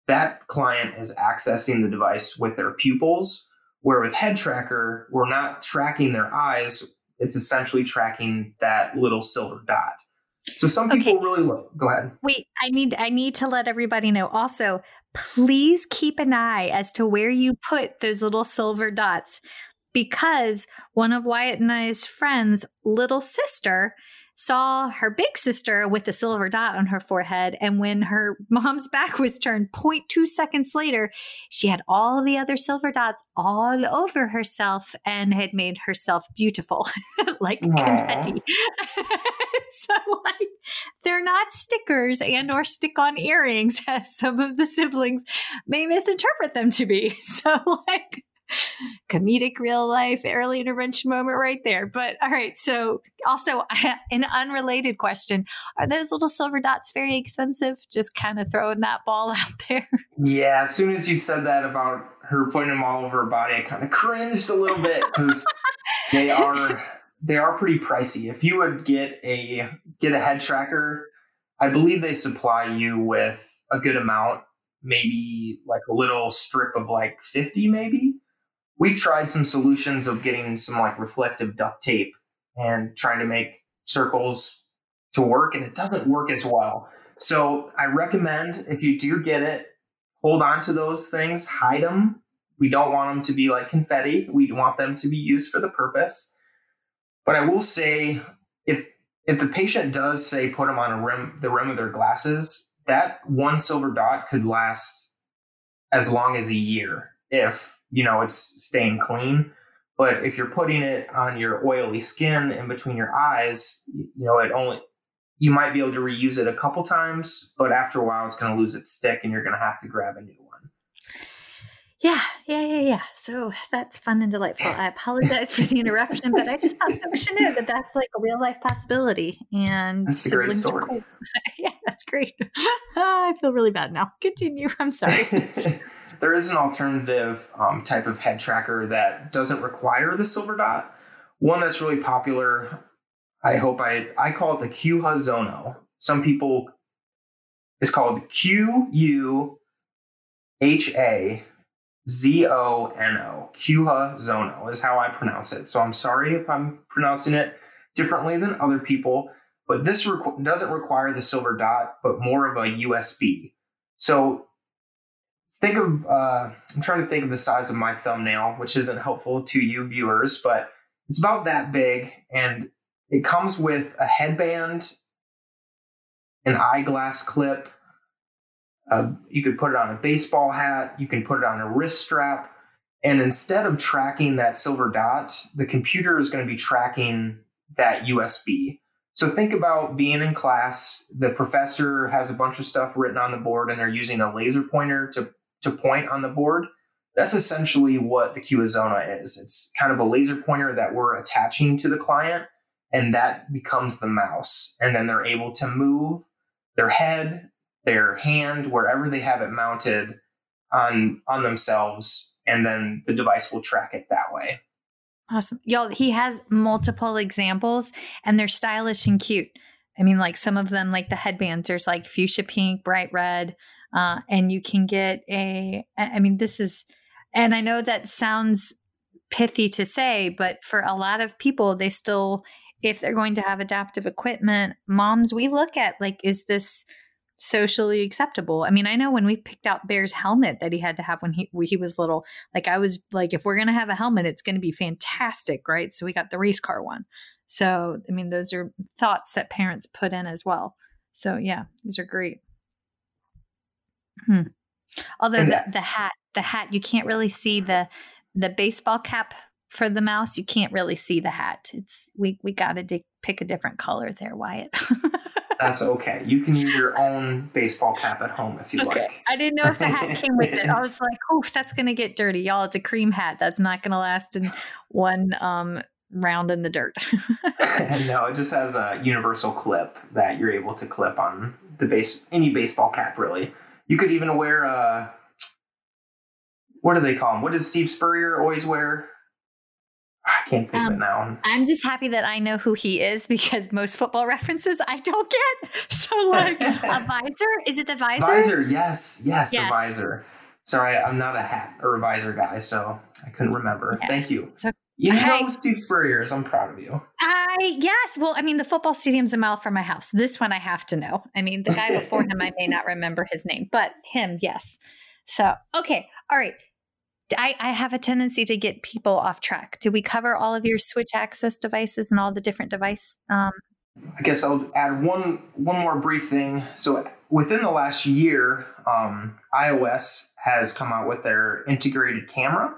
that client is accessing the device with their pupils, where with head tracker, we're not tracking their eyes. It's essentially tracking that little silver dot. So some people okay. really look. Go ahead. Wait, I need I need to let everybody know. Also, please keep an eye as to where you put those little silver dots because one of Wyatt and I's friends' little sister saw her big sister with a silver dot on her forehead. And when her mom's back *laughs* was turned 0.2 seconds later, she had all the other silver dots all over herself and had made herself beautiful, *laughs* like Aww. confetti. *laughs* so, like, they're not stickers and or stick on earrings as some of the siblings may misinterpret them to be. So, like, *laughs* comedic real life early intervention moment right there. But all right, so also *laughs* an unrelated question: Are those little silver dots very expensive? Just kind of throwing that ball *laughs* out there. Yeah, as soon as you said that about her putting them all over her body, I kind of cringed a little bit because they are they are pretty pricey. If you would get a get a head tracker, I believe they supply you with a good amount, maybe like a little strip of like 50 maybe we've tried some solutions of getting some like reflective duct tape and trying to make circles to work and it doesn't work as well. So I recommend if you do get it, hold on to those things, hide them. We don't want them to be like confetti. We want them to be used for the purpose. But I will say if if the patient does say put them on a rim the rim of their glasses, that one silver dot could last as long as a year if you know it's staying clean. But if you're putting it on your oily skin in between your eyes, you know it only you might be able to reuse it a couple times, but after a while it's going to lose its stick and you're going to have to grab a new one. Yeah, yeah, yeah, yeah. So that's fun and delightful. I apologize for the interruption, but I just thought that we should know that that's like a real life possibility. And that's a great story. Cool. *laughs* yeah, that's great. *laughs* I feel really bad now. Continue. I'm sorry. *laughs* there is an alternative um, type of head tracker that doesn't require the silver dot. One that's really popular, I hope I I call it the Quha Zono. Some people it's called Q U H A Z O N O. Quha Zono is how I pronounce it. So I'm sorry if I'm pronouncing it differently than other people, but this requ- doesn't require the silver dot, but more of a USB. So think of uh, i'm trying to think of the size of my thumbnail which isn't helpful to you viewers but it's about that big and it comes with a headband an eyeglass clip uh, you could put it on a baseball hat you can put it on a wrist strap and instead of tracking that silver dot the computer is going to be tracking that usb so think about being in class the professor has a bunch of stuff written on the board and they're using a laser pointer to to point on the board. That's essentially what the Quha Zono is. It's kind of a laser pointer that we're attaching to the client, and that becomes the mouse. And then they're able to move their head, their hand, wherever they have it mounted on on themselves, and then the device will track it that way. Awesome. Y'all, he has multiple examples and they're stylish and cute. I mean, like some of them, like the headbands, there's like fuchsia pink, bright red, uh, and you can get a i mean this is and i know that sounds pithy to say but for a lot of people they still if they're going to have adaptive equipment moms we look at like is this socially acceptable? I mean i know when we picked out bear's helmet that he had to have when he when he was little like i was like if we're to have a helmet it's to be fantastic right? So we got the race car one. So i mean those are thoughts that parents put in as well. So yeah these are great Hmm. Although the, the hat, the hat, you can't really see the the baseball cap for the mouse. You can't really see the hat. It's we we got to pick a different color there, Wyatt. *laughs* That's okay. You can use your own baseball cap at home if you okay. like. I didn't know if the hat came with it. I *laughs* was like, oh, that's going to get dirty, y'all. It's a cream hat. That's not going to last in one um, round in the dirt. *laughs* no, it just has a universal clip that you're able to clip on the base any baseball cap, really. You could even wear uh what do they call them? What did Steve Spurrier always wear? I can't think um, of it um, now. I'm just happy that I know who he is because most football *laughs* references I don't get. *laughs* So like a *laughs* visor, is it the visor? Visor, yes, yes, yes. a visor. Sorry, I'm not a hat or a visor guy, so I couldn't remember. Yeah. Thank you. You know I, Steve Spurrier I'm proud of you. I yes. Well, I mean, the football stadium's a mile from my house. This one I have to know. I mean, the guy *laughs* before him, I may not remember his name, but him, yes. So okay, all right. I, I have a tendency to get people off track. Do we cover all of your switch access devices and all the different device um, I guess I'll add one one more brief thing. So within the last year, um, iOS has come out with their integrated camera,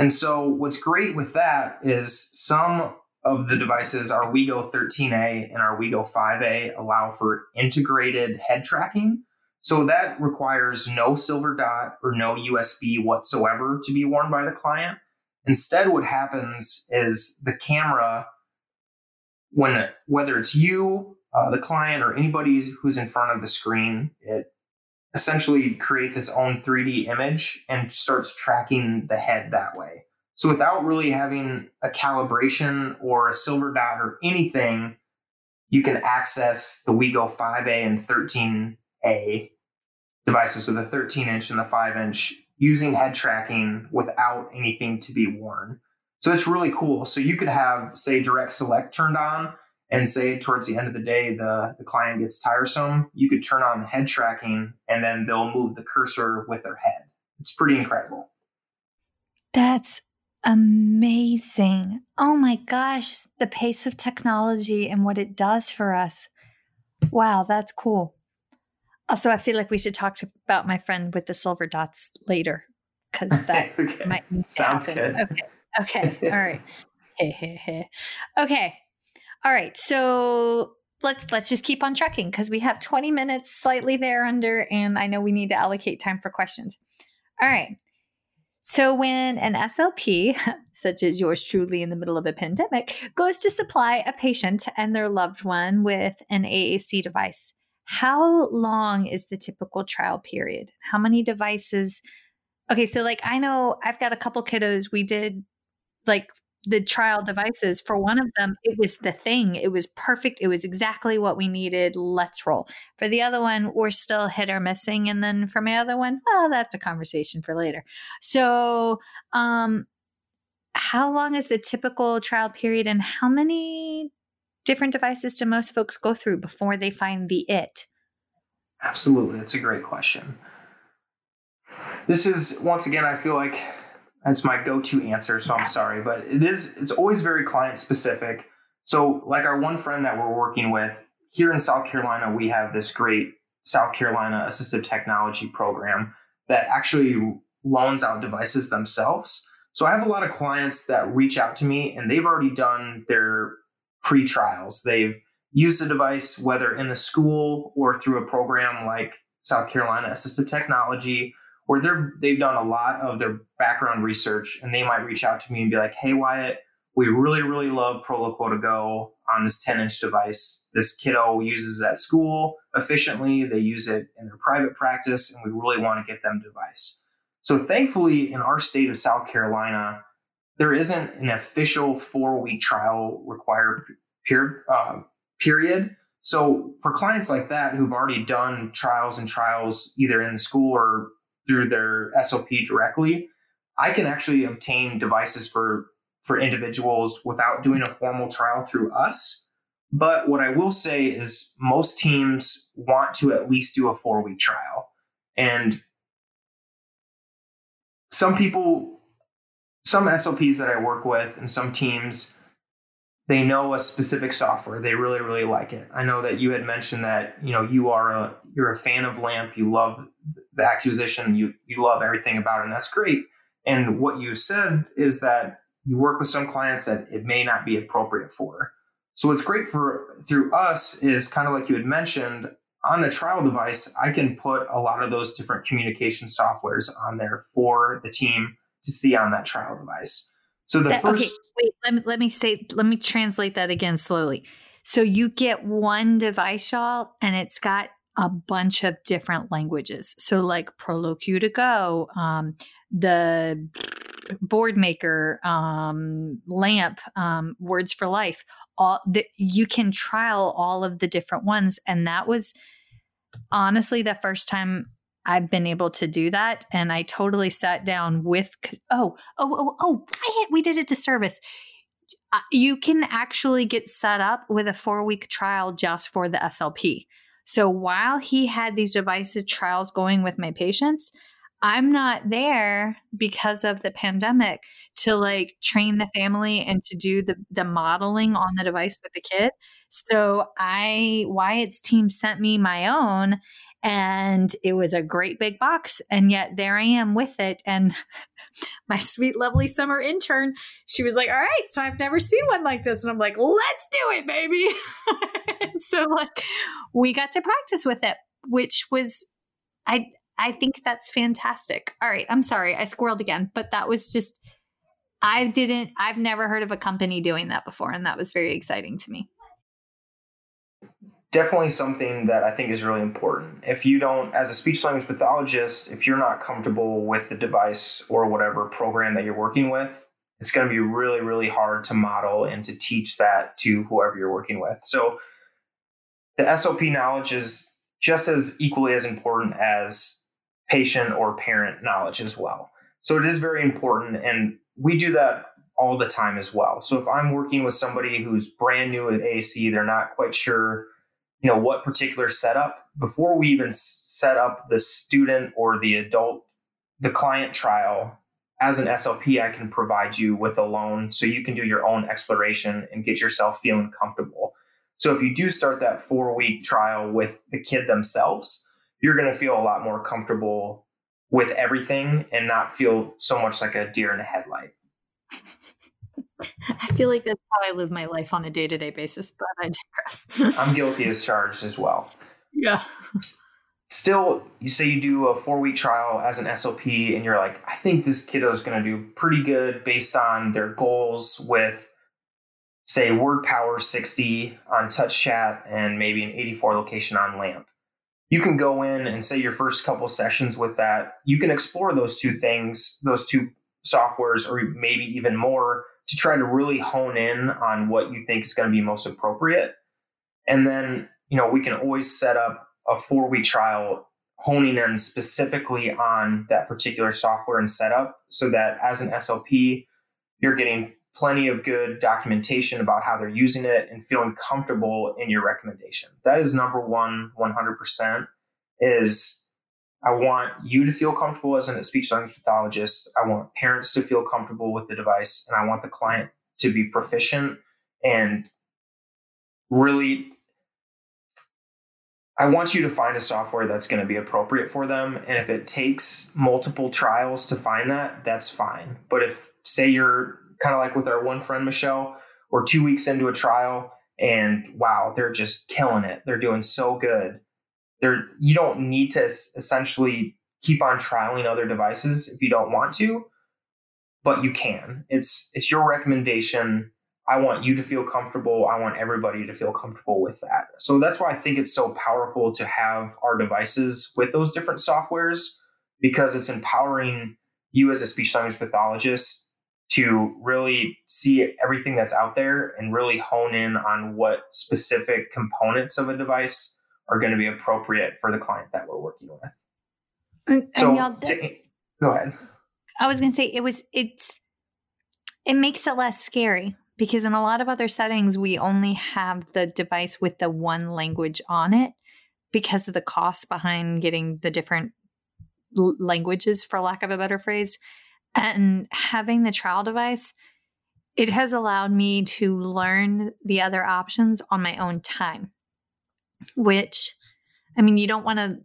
and so what's great with that is some of the devices, our WeGo 13A and our WeGo 5A, allow for integrated head tracking. So that requires no silver dot or no USB whatsoever to be worn by the client. Instead, what happens is the camera, when whether it's you, uh, the client, or anybody who's in front of the screen, it essentially creates its own 3D image and starts tracking the head that way. So without really having a calibration or a silver dot or anything, you can access the WeGo 5A and 13A devices with a 13 inch and the 5 inch using head tracking without anything to be worn. So it's really cool. So you could have, say, direct select turned on and say towards the end of the day the, the client gets tiresome, you could turn on head tracking and then they'll move the cursor with their head. It's pretty incredible. That's amazing. Oh my gosh, the pace of technology and what it does for us. Wow, that's cool. Also, I feel like we should talk to, about my friend with the silver dots later because *laughs* that okay. might happen. Good. Okay. Okay. All right. *laughs* okay. All right. So let's let's just keep on trucking because we have 20 minutes slightly there under, and I know we need to allocate time for questions. All right. So when an SLP, *laughs* such as yours truly in the middle of a pandemic, goes to supply a patient and their loved one with an AAC device, how long is the typical trial period? How many devices? Okay, so like I know I've got a couple kiddos. We did like the trial devices for one of them it was the thing it was perfect it was exactly what we needed let's roll for the other one we're still hit or missing and then for my other one oh that's a conversation for later so um how long is the typical trial period and how many different devices do most folks go through before they find the it? Absolutely. That's a great question. This is, once again, I feel like that's my go to answer, so I'm sorry, but it is, it's always very client specific. So, like our one friend that we're working with here in South Carolina, we have this great South Carolina assistive technology program that actually loans out devices themselves. So I have a lot of clients that reach out to me and they've already done their pre trials. They've used the device, whether in the school or through a program like South Carolina Assistive Technology, or they're, they've done a lot of their background research and they might reach out to me and be like, hey, Wyatt, we really, really love Proloquo2Go on this 10 inch device. This kiddo uses at school efficiently, they use it in their private practice, and we really want to get them device. So thankfully, in our state of South Carolina, there isn't an official four week trial required. Uh, period. So for clients like that who've already done trials and trials either in the school or through their SLP directly, I can actually obtain devices for for individuals without doing a formal trial through us. But what I will say is most teams want to at least do a four week trial. And some people, some SLPs that I work with and some teams, they know a specific software. They really, really like it. I know that you had mentioned that, you know, you are a you're a fan of LAMP, you love the acquisition, you you love everything about it, and that's great. And what you said is that you work with some clients that it may not be appropriate for. So what's great for through us is kind of like you had mentioned, on a trial device, I can put a lot of those different communication softwares on there for the team to see on that trial device. So the that, first okay, wait, let me let me say let me translate that again slowly. So you get one device, y'all, and it's got a bunch of different languages. So like Proloquo2Go, um, the Boardmaker, um, Lamp, um, Words for Life. All the, you can trial all of the different ones, and that was honestly the first time I've been able to do that. And I totally sat down with oh oh oh oh Wyatt, we did a disservice. You can actually get set up with a four week trial just for the SLP. So while he had these devices trials going with my patients, I'm not there because of the pandemic to like train the family and to do the the modeling on the device with the kid. So I Wyatt's team sent me my own and it was a great big box and yet there I am with it and *laughs* my sweet lovely summer intern she was like all right so I've never seen one like this and I'm like let's do it baby *laughs* so like we got to practice with it which was I I think that's fantastic. All right, I'm sorry, I squirreled again, but that was just I didn't I've never heard of a company doing that before and that was very exciting to me. Definitely something that I think is really important. If you don't as a speech language pathologist, if you're not comfortable with the device or whatever program that you're working with, it's going to be really really hard to model and to teach that to whoever you're working with. So the SLP knowledge is just as equally as important as patient or parent knowledge as well. So it is very important. And we do that all the time as well. So if I'm working with somebody who's brand new at AAC, they're not quite sure, you know, what particular setup, before we even set up the student or the adult, the client trial, as an SLP, I can provide you with a loan so you can do your own exploration and get yourself feeling comfortable. So if you do start that four week trial with the kid themselves, you're going to feel a lot more comfortable with everything and not feel so much like a deer in a headlight. I feel like that's how I live my life on a day to day basis, but I digress. I'm *laughs* guilty as charged as well. Yeah. Still, you say you do a four week trial as an SLP, and you're like, I think this kiddo is going to do pretty good based on their goals with, say, word power 60 on TouchChat and maybe an 84 location on LAMP you can go in and say your first couple sessions with that. You can explore those two things, those two softwares, or maybe even more to try to really hone in on what you think is going to be most appropriate. And then, you know, we can always set up a four week trial honing in specifically on that particular software and setup so that as an SLP, you're getting plenty of good documentation about how they're using it and feeling comfortable in your recommendation. That is number one, 100% is I want you to feel comfortable as a speech language pathologist. I want parents to feel comfortable with the device and I want the client to be proficient and really I want you to find a software that's going to be appropriate for them. And if it takes multiple trials to find that, that's fine. But if, say, you're kind of like with our one friend, Michelle, we're two weeks into a trial and wow, they're just killing it. They're doing so good. They're, you don't need to essentially keep on trialing other devices if you don't want to, but you can. It's, it's your recommendation. I want you to feel comfortable. I want everybody to feel comfortable with that. So that's why I think it's so powerful to have our devices with those different softwares because it's empowering you as a speech language pathologist to really see everything that's out there and really hone in on what specific components of a device are going to be appropriate for the client that we're working with. And, so, and to, go ahead. I was going to say it was it's it makes it less scary because in a lot of other settings we only have the device with the one language on it because of the cost behind getting the different languages for lack of a better phrase and having the trial device, it has allowed me to learn the other options on my own time, which, I mean, you don't want to.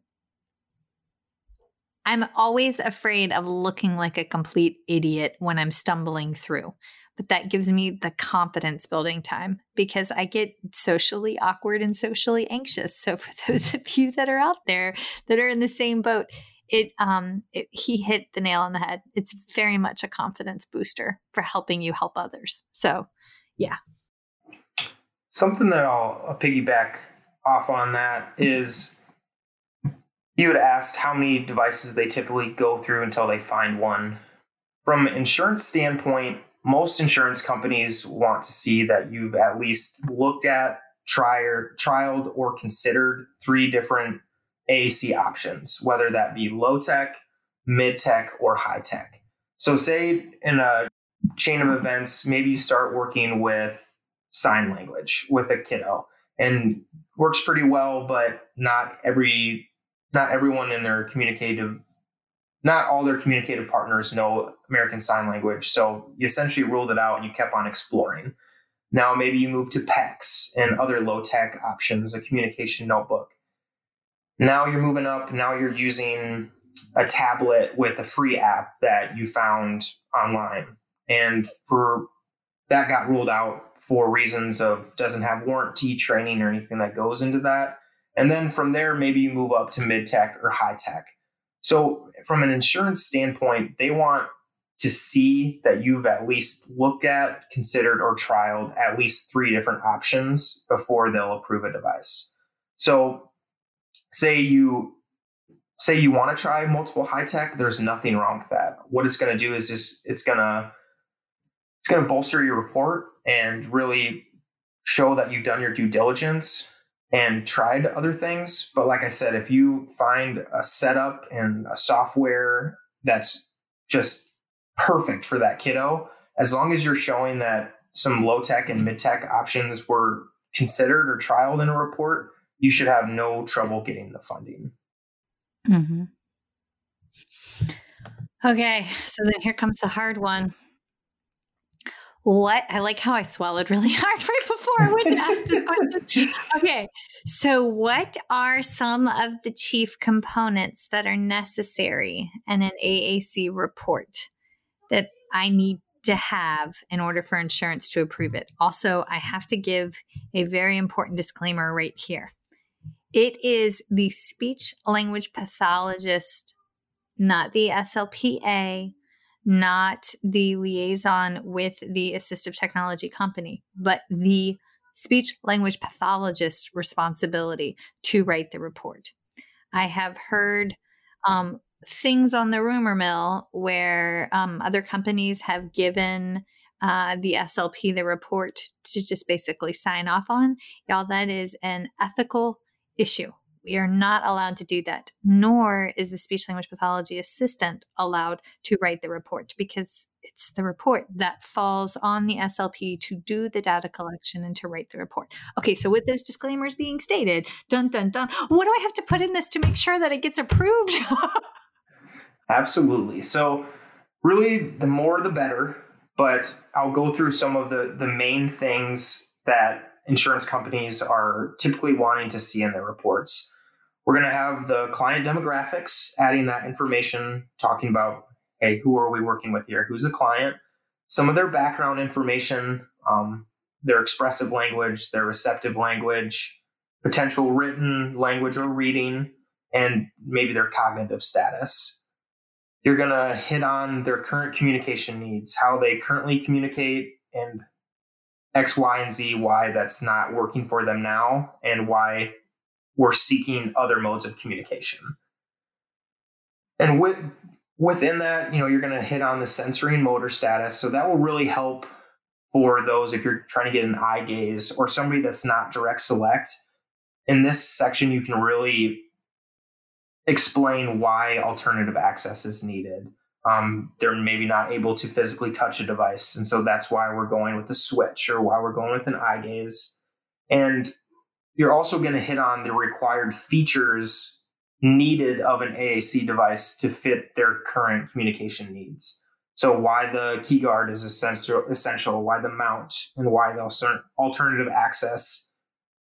I'm always afraid of looking like a complete idiot when I'm stumbling through, but that gives me the confidence building time because I get socially awkward and socially anxious. So, for *laughs* those of you that are out there that are in the same boat, it um it, he hit the nail on the head it's very much a confidence booster for helping you help others so yeah something that i'll, I'll piggyback off on that is you had asked how many devices they typically go through until they find one from insurance standpoint most insurance companies want to see that you've at least looked at tried, trialed or considered three different AAC options, whether that be low tech, mid tech, or high tech. So, say in a chain of events, maybe you start working with sign language with a kiddo and works pretty well, but not every not everyone in their communicative not all their communicative partners know American Sign Language. So you essentially ruled it out and you kept on exploring. Now maybe you move to PECS and other low tech options, a communication notebook. Now you're moving up. Now you're using a tablet with a free app that you found online. And for that got ruled out for reasons of doesn't have warranty training or anything that goes into that. And then from there, maybe you move up to mid tech or high tech. So, from an insurance standpoint, they want to see that you've at least looked at, considered, or trialed at least three different options before they'll approve a device. So, say you say you want to try multiple high tech, there's nothing wrong with that. What it's going to do is just it's going to it's going to bolster your report and really show that you've done your due diligence and tried other things. But like I said, if you find a setup and a software that's just perfect for that kiddo, as long as you're showing that some low tech and mid tech options were considered or trialed in a report, you should have no trouble getting the funding. Mm-hmm. Okay, so then here comes the hard one. What I like how I swallowed really *laughs* hard right before I went to ask this question. *laughs* Okay, so what are some of the chief components that are necessary in an AAC report that I need to have in order for insurance to approve it? Also, I have to give a very important disclaimer right here. It is the speech language pathologist, not the SLPA, not the liaison with the assistive technology company, but the speech language pathologist responsibility to write the report. I have heard um, things on the rumor mill where um, other companies have given uh, the SLP the report to just basically sign off on. Y'all, that is an ethical issue. We are not allowed to do that, nor is the speech language pathology assistant allowed to write the report because it's the report that falls on the SLP to do the data collection and to write the report. Okay, so with those disclaimers being stated, dun dun dun, what do I have to put in this to make sure that it gets approved? *laughs* Absolutely. So, really, the more the better, but I'll go through some of the, the main things that insurance companies are typically wanting to see in their reports. We're going to have the client demographics, adding that information, talking about, hey, who are we working with here? Who's the client? Some of their background information, um, their expressive language, their receptive language, potential written language or reading, and maybe their cognitive status. You're going to hit on their current communication needs, how they currently communicate, and X, Y, and Z, why that's not working for them now, and why we're seeking other modes of communication. And with within that, you know, you're going to hit on the sensory and motor status. So that will really help for those if you're trying to get an eye gaze or somebody that's not direct select. In this section, you can really explain why alternative access is needed um, they're maybe not able to physically touch a device. And so that's why we're going with the switch or why we're going with an eye gaze. And you're also going to hit on the required features needed of an AAC device to fit their current communication needs. So why the key guard is essential, essential, why the mount and why the alternative access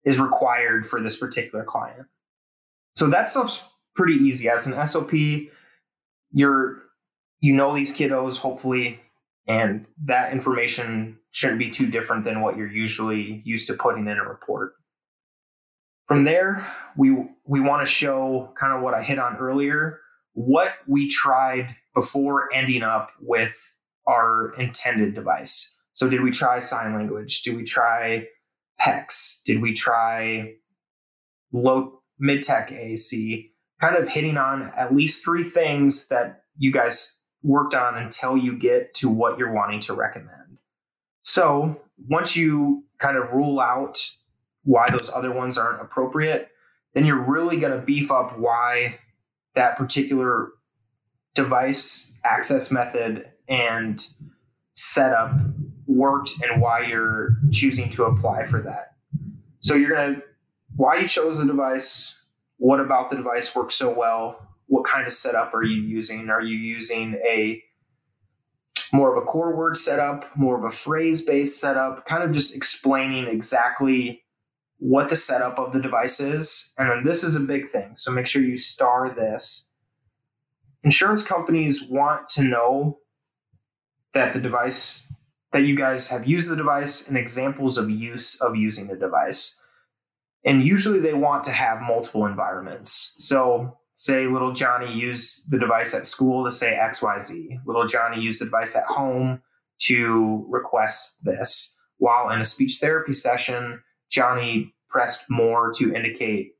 is required for this particular client. So that stuff's pretty easy. As an SLP, you're you know these kiddos hopefully and that information shouldn't be too different than what you're usually used to putting in a report from there we we want to show kind of what i hit on earlier what we tried before ending up with our intended device. So did we try sign language? Did we try PECS did we try low mid-tech AAC kind of hitting on at least three things that you guys worked on until you get to what you're wanting to recommend. So once you kind of rule out why those other ones aren't appropriate, then you're really going to beef up why that particular device access method and setup worked and why you're choosing to apply for that. So you're going to why you chose the device, what about the device works so well, what kind of setup are you using? Are you using a more of a core word setup, more of a phrase based setup, kind of just explaining exactly what the setup of the device is. And then this is a big thing. So make sure you star this. Insurance companies want to know that the device, that you guys have used the device and examples of use of using the device. And usually they want to have multiple environments. So say little Johnny used the device at school to say XYZ. Little Johnny used the device at home to request this. While in a speech therapy session, Johnny pressed more to indicate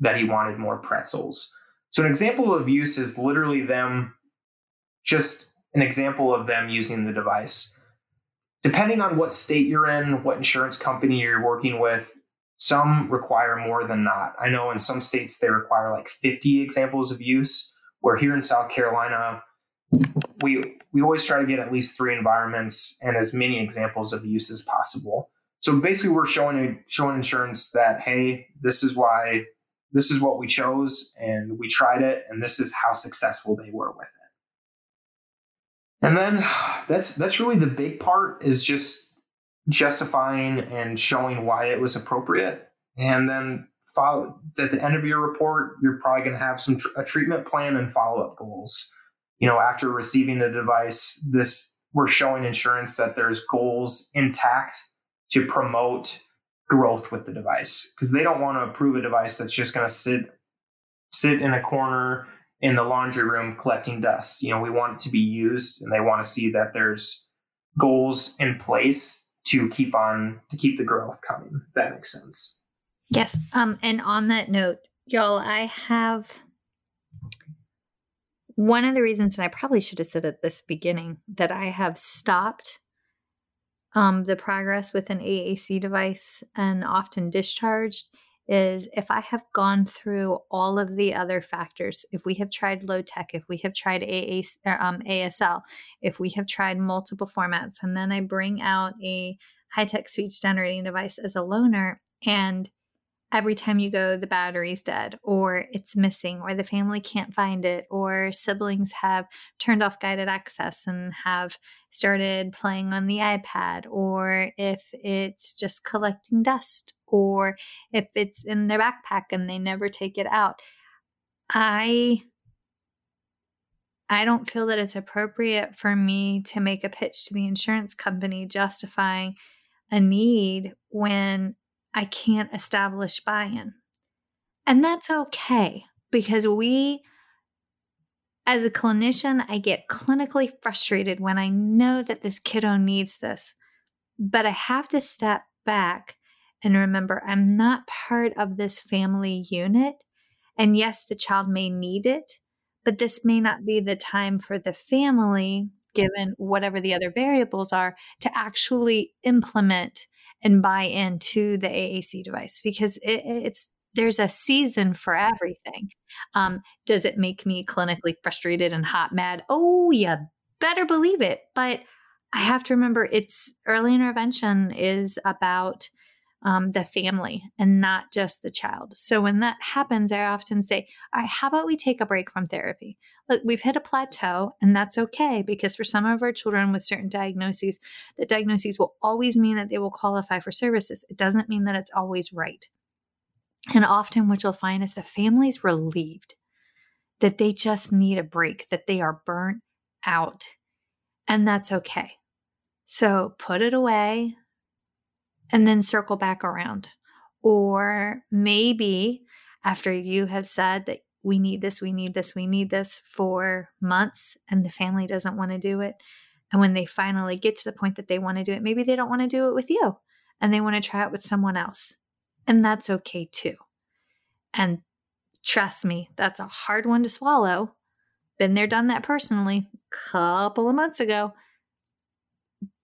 that he wanted more pretzels. So an example of use is literally them just an example of them using the device. Depending on what state you're in, what insurance company you're working with, some require more than not. I know in some states they require like 50 examples of use, where here in South Carolina, we we always try to get at least three environments and as many examples of use as possible. So basically, we're showing showing insurance that hey, this is why this is what we chose, and we tried it, and this is how successful they were with it. And then that's that's really the big part is just justifying and showing why it was appropriate. And then follow at the end of your report, you're probably going to have some tr- a treatment plan and follow up goals. You know, after receiving the device, this we're showing insurance that there's goals intact to promote growth with the device because they don't want to approve a device that's just going to sit sit in a corner in the laundry room collecting dust. You know, we want it to be used and they want to see that there's goals in place to keep on to keep the growth coming. that makes sense. Yes. Um, and on that note, y'all, I have one of the reasons, and I probably should have said at this beginning, that I have stopped um, the progress with an AAC device and often discharged is if I have gone through all of the other factors, if we have tried low tech, if we have tried AA, um, ASL, if we have tried multiple formats, and then I bring out a high tech speech generating device as a loaner, and every time you go, the battery's dead, or it's missing, or the family can't find it, or siblings have turned off guided access and have started playing on the iPad, or if it's just collecting dust, or if it's in their backpack and they never take it out. I I don't feel that it's appropriate for me to make a pitch to the insurance company justifying a need when I can't establish buy in. And that's okay because we, as a clinician, I get clinically frustrated when I know that this kiddo needs this. But I have to step back and remember I'm not part of this family unit. And yes, the child may need it, but this may not be the time for the family, given whatever the other variables are, to actually implement and buy into the AAC device because it, it's there's a season for everything. Um, does it make me clinically frustrated and hot mad? Oh, you better believe it. But I have to remember it's early intervention is about um, the family and not just the child. So when that happens, I often say, all right, how about we take a break from therapy? We've hit a plateau, and that's okay because for some of our children with certain diagnoses, the diagnoses will always mean that they will qualify for services. It doesn't mean that it's always right. And often, what you'll find is the family's relieved that they just need a break, that they are burnt out, and that's okay. So put it away, and then circle back around. Or maybe after you have said that we need this, we need this, we need this for months, and the family doesn't want to do it. And when they finally get to the point that they want to do it, maybe they don't want to do it with you and they want to try it with someone else. And that's okay too. And trust me, that's a hard one to swallow. Been there, done that personally, a couple of months ago.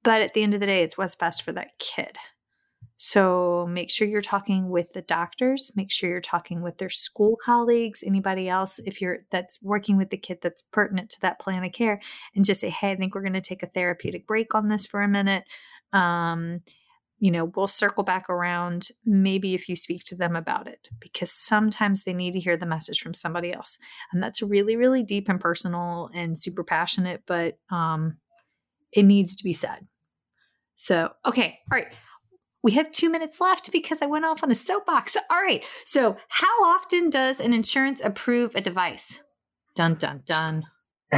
But at the end of the day, it's what's best for that kid. So make sure you're talking with the doctors, make sure you're talking with their school colleagues, anybody else if you're that's working with the kid that's pertinent to that plan of care and just say, "Hey, I think we're going to take a therapeutic break on this for a minute." Um, you know, we'll circle back around maybe if you speak to them about it, because sometimes they need to hear the message from somebody else. And that's really, really deep and personal and super passionate, but um, it needs to be said. So, okay, all right. We have two minutes left because I went off on a soapbox. All right. So, how often does an insurance approve a device? Dun, dun, dun. *laughs*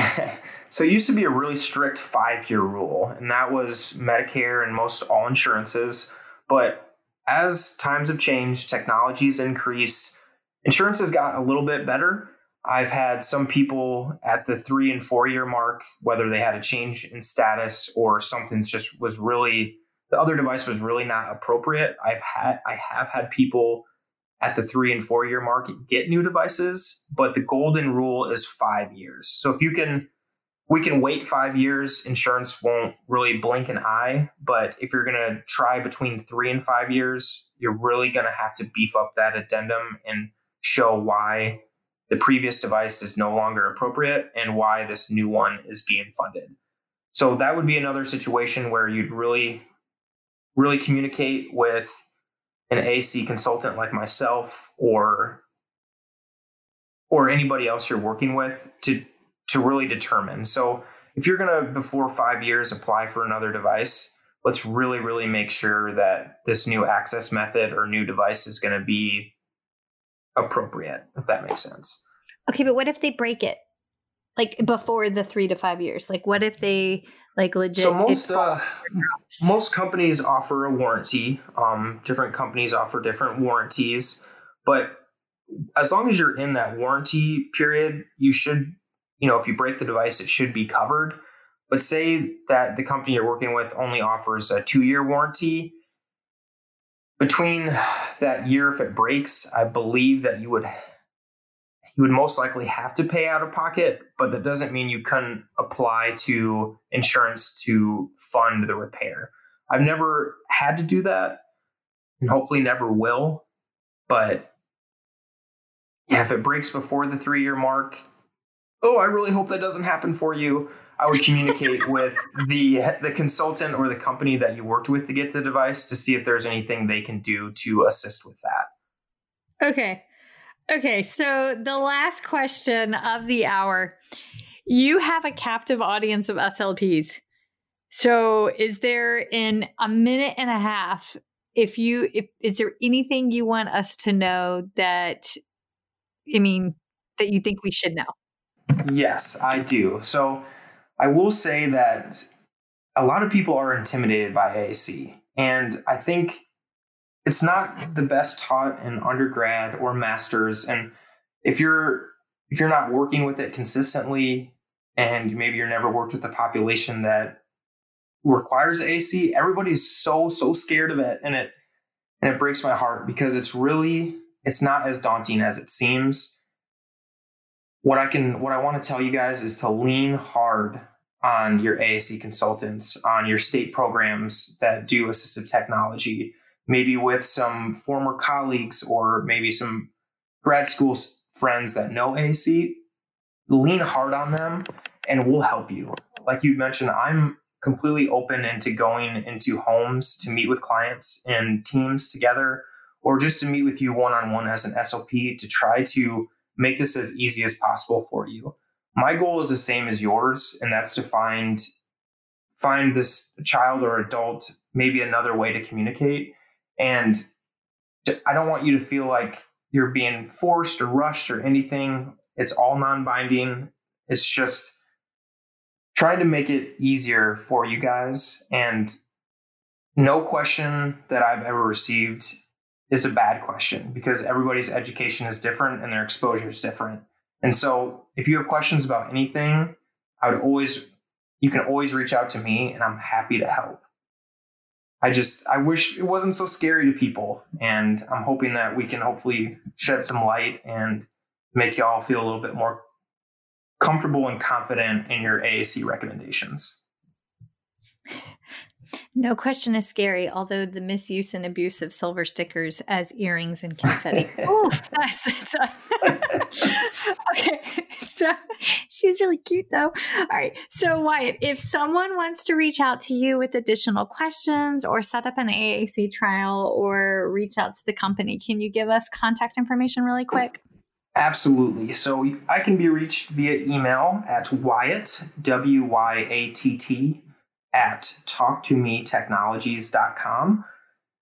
so, it used to be a really strict five year rule, and that was Medicare and most all insurances. But as times have changed, technology's increased, insurance has got a little bit better. I've had some people at the three and four year mark, whether they had a change in status or something just was really the other device was really not appropriate. I've had I have had people at the three and four year mark get new devices, but the golden rule is five years. So if you can we can wait five years, insurance won't really blink an eye. But if you're gonna try between three and five years, you're really gonna have to beef up that addendum and show why the previous device is no longer appropriate and why this new one is being funded. So that would be another situation where you'd really really communicate with an AC consultant like myself or or anybody else you're working with to to really determine. So if you're going to before 5 years apply for another device, let's really really make sure that this new access method or new device is going to be appropriate if that makes sense. Okay, but what if they break it? Like before the 3 to 5 years? Like what if they like legit. So most uh, most companies offer a warranty. Um, different companies offer different warranties, but as long as you're in that warranty period, you should, you know, if you break the device, it should be covered. But say that the company you're working with only offers a two year warranty. Between that year, if it breaks, I believe that you would you would most likely have to pay out of pocket, but that doesn't mean you couldn't apply to insurance to fund the repair. I've never had to do that and hopefully never will. But yeah, if it breaks before the three year mark, oh, I really hope that doesn't happen for you. I would communicate *laughs* with the the consultant or the company that you worked with to get the device to see if there's anything they can do to assist with that. Okay. Okay, so the last question of the hour. You have a captive audience of SLPs. So is there in a minute and a half if you if is there anything you want us to know that I mean that you think we should know? Yes, I do. So I will say that a lot of people are intimidated by AAC. And I think it's not the best taught in undergrad or masters and if you're if you're not working with it consistently and maybe you're never worked with a population that requires AC, everybody's so so scared of it and it and it breaks my heart because it's really it's not as daunting as it seems. What I can what I want to tell you guys is to lean hard on your AAC consultants, on your state programs that do assistive technology maybe with some former colleagues or maybe some grad school friends that know AC, lean hard on them and we'll help you. Like you mentioned, I'm completely open into going into homes to meet with clients and teams together or just to meet with you one on one as an SLP to try to make this as easy as possible for you. My goal is the same as yours, and that's to find find this child or adult maybe another way to communicate and I don't want you to feel like you're being forced or rushed or anything. It's all non binding. It's just trying to make it easier for you guys. And no question that I've ever received is a bad question because everybody's education is different and their exposure is different. And so if you have questions about anything, I would always, you can always reach out to me and I'm happy to help. I just I wish it wasn't so scary to people, and I'm hoping that we can hopefully shed some light and make y'all feel a little bit more comfortable and confident in your AAC recommendations. No question is scary, although the misuse and abuse of silver stickers as earrings and confetti. *laughs* Oof, that's, that's *laughs* okay. So she's really cute though. All right. So Wyatt, if someone wants to reach out to you with additional questions or set up an AAC trial or reach out to the company, can you give us contact information really quick? Absolutely. So I can be reached via email at Wyatt, W Y A T T, at talktometechnologies.com.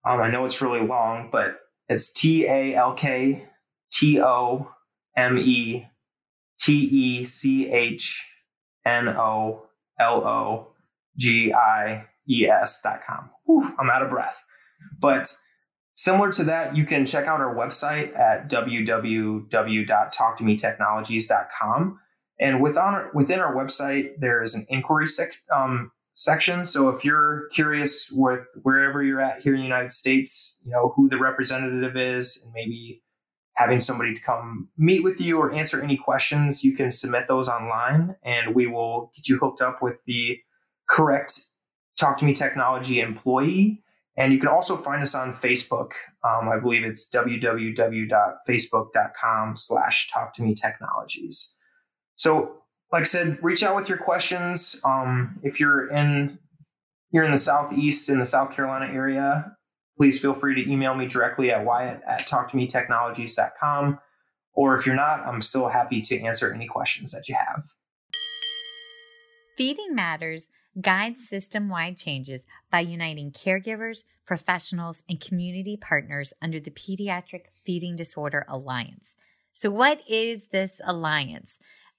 Um, I know it's really long, but it's T A L K T O M E T E C H N O L O G I E S.com. Whew, I'm out of breath. But Similar to that, you can check out our website at www.talktometechnologies.com. And within our, within our website, there is an inquiry sec, um, section. So if you're curious with wherever you're at here in the United States, you know, who the representative is and maybe having somebody to come meet with you or answer any questions, you can submit those online and we will get you hooked up with the correct Talk to Me Technology employee and you can also find us on Facebook. Um, I believe it's www.facebook.com slash talk to me technologies. So, like I said, reach out with your questions. Um, if you're in you're in the southeast in the South Carolina area, please feel free to email me directly at wyatt at talktometechnologies.com. Or if you're not, I'm still happy to answer any questions that you have. Feeding Matters guides system wide changes by uniting caregivers, professionals, and community partners under the Pediatric Feeding Disorder Alliance. So, what is this alliance?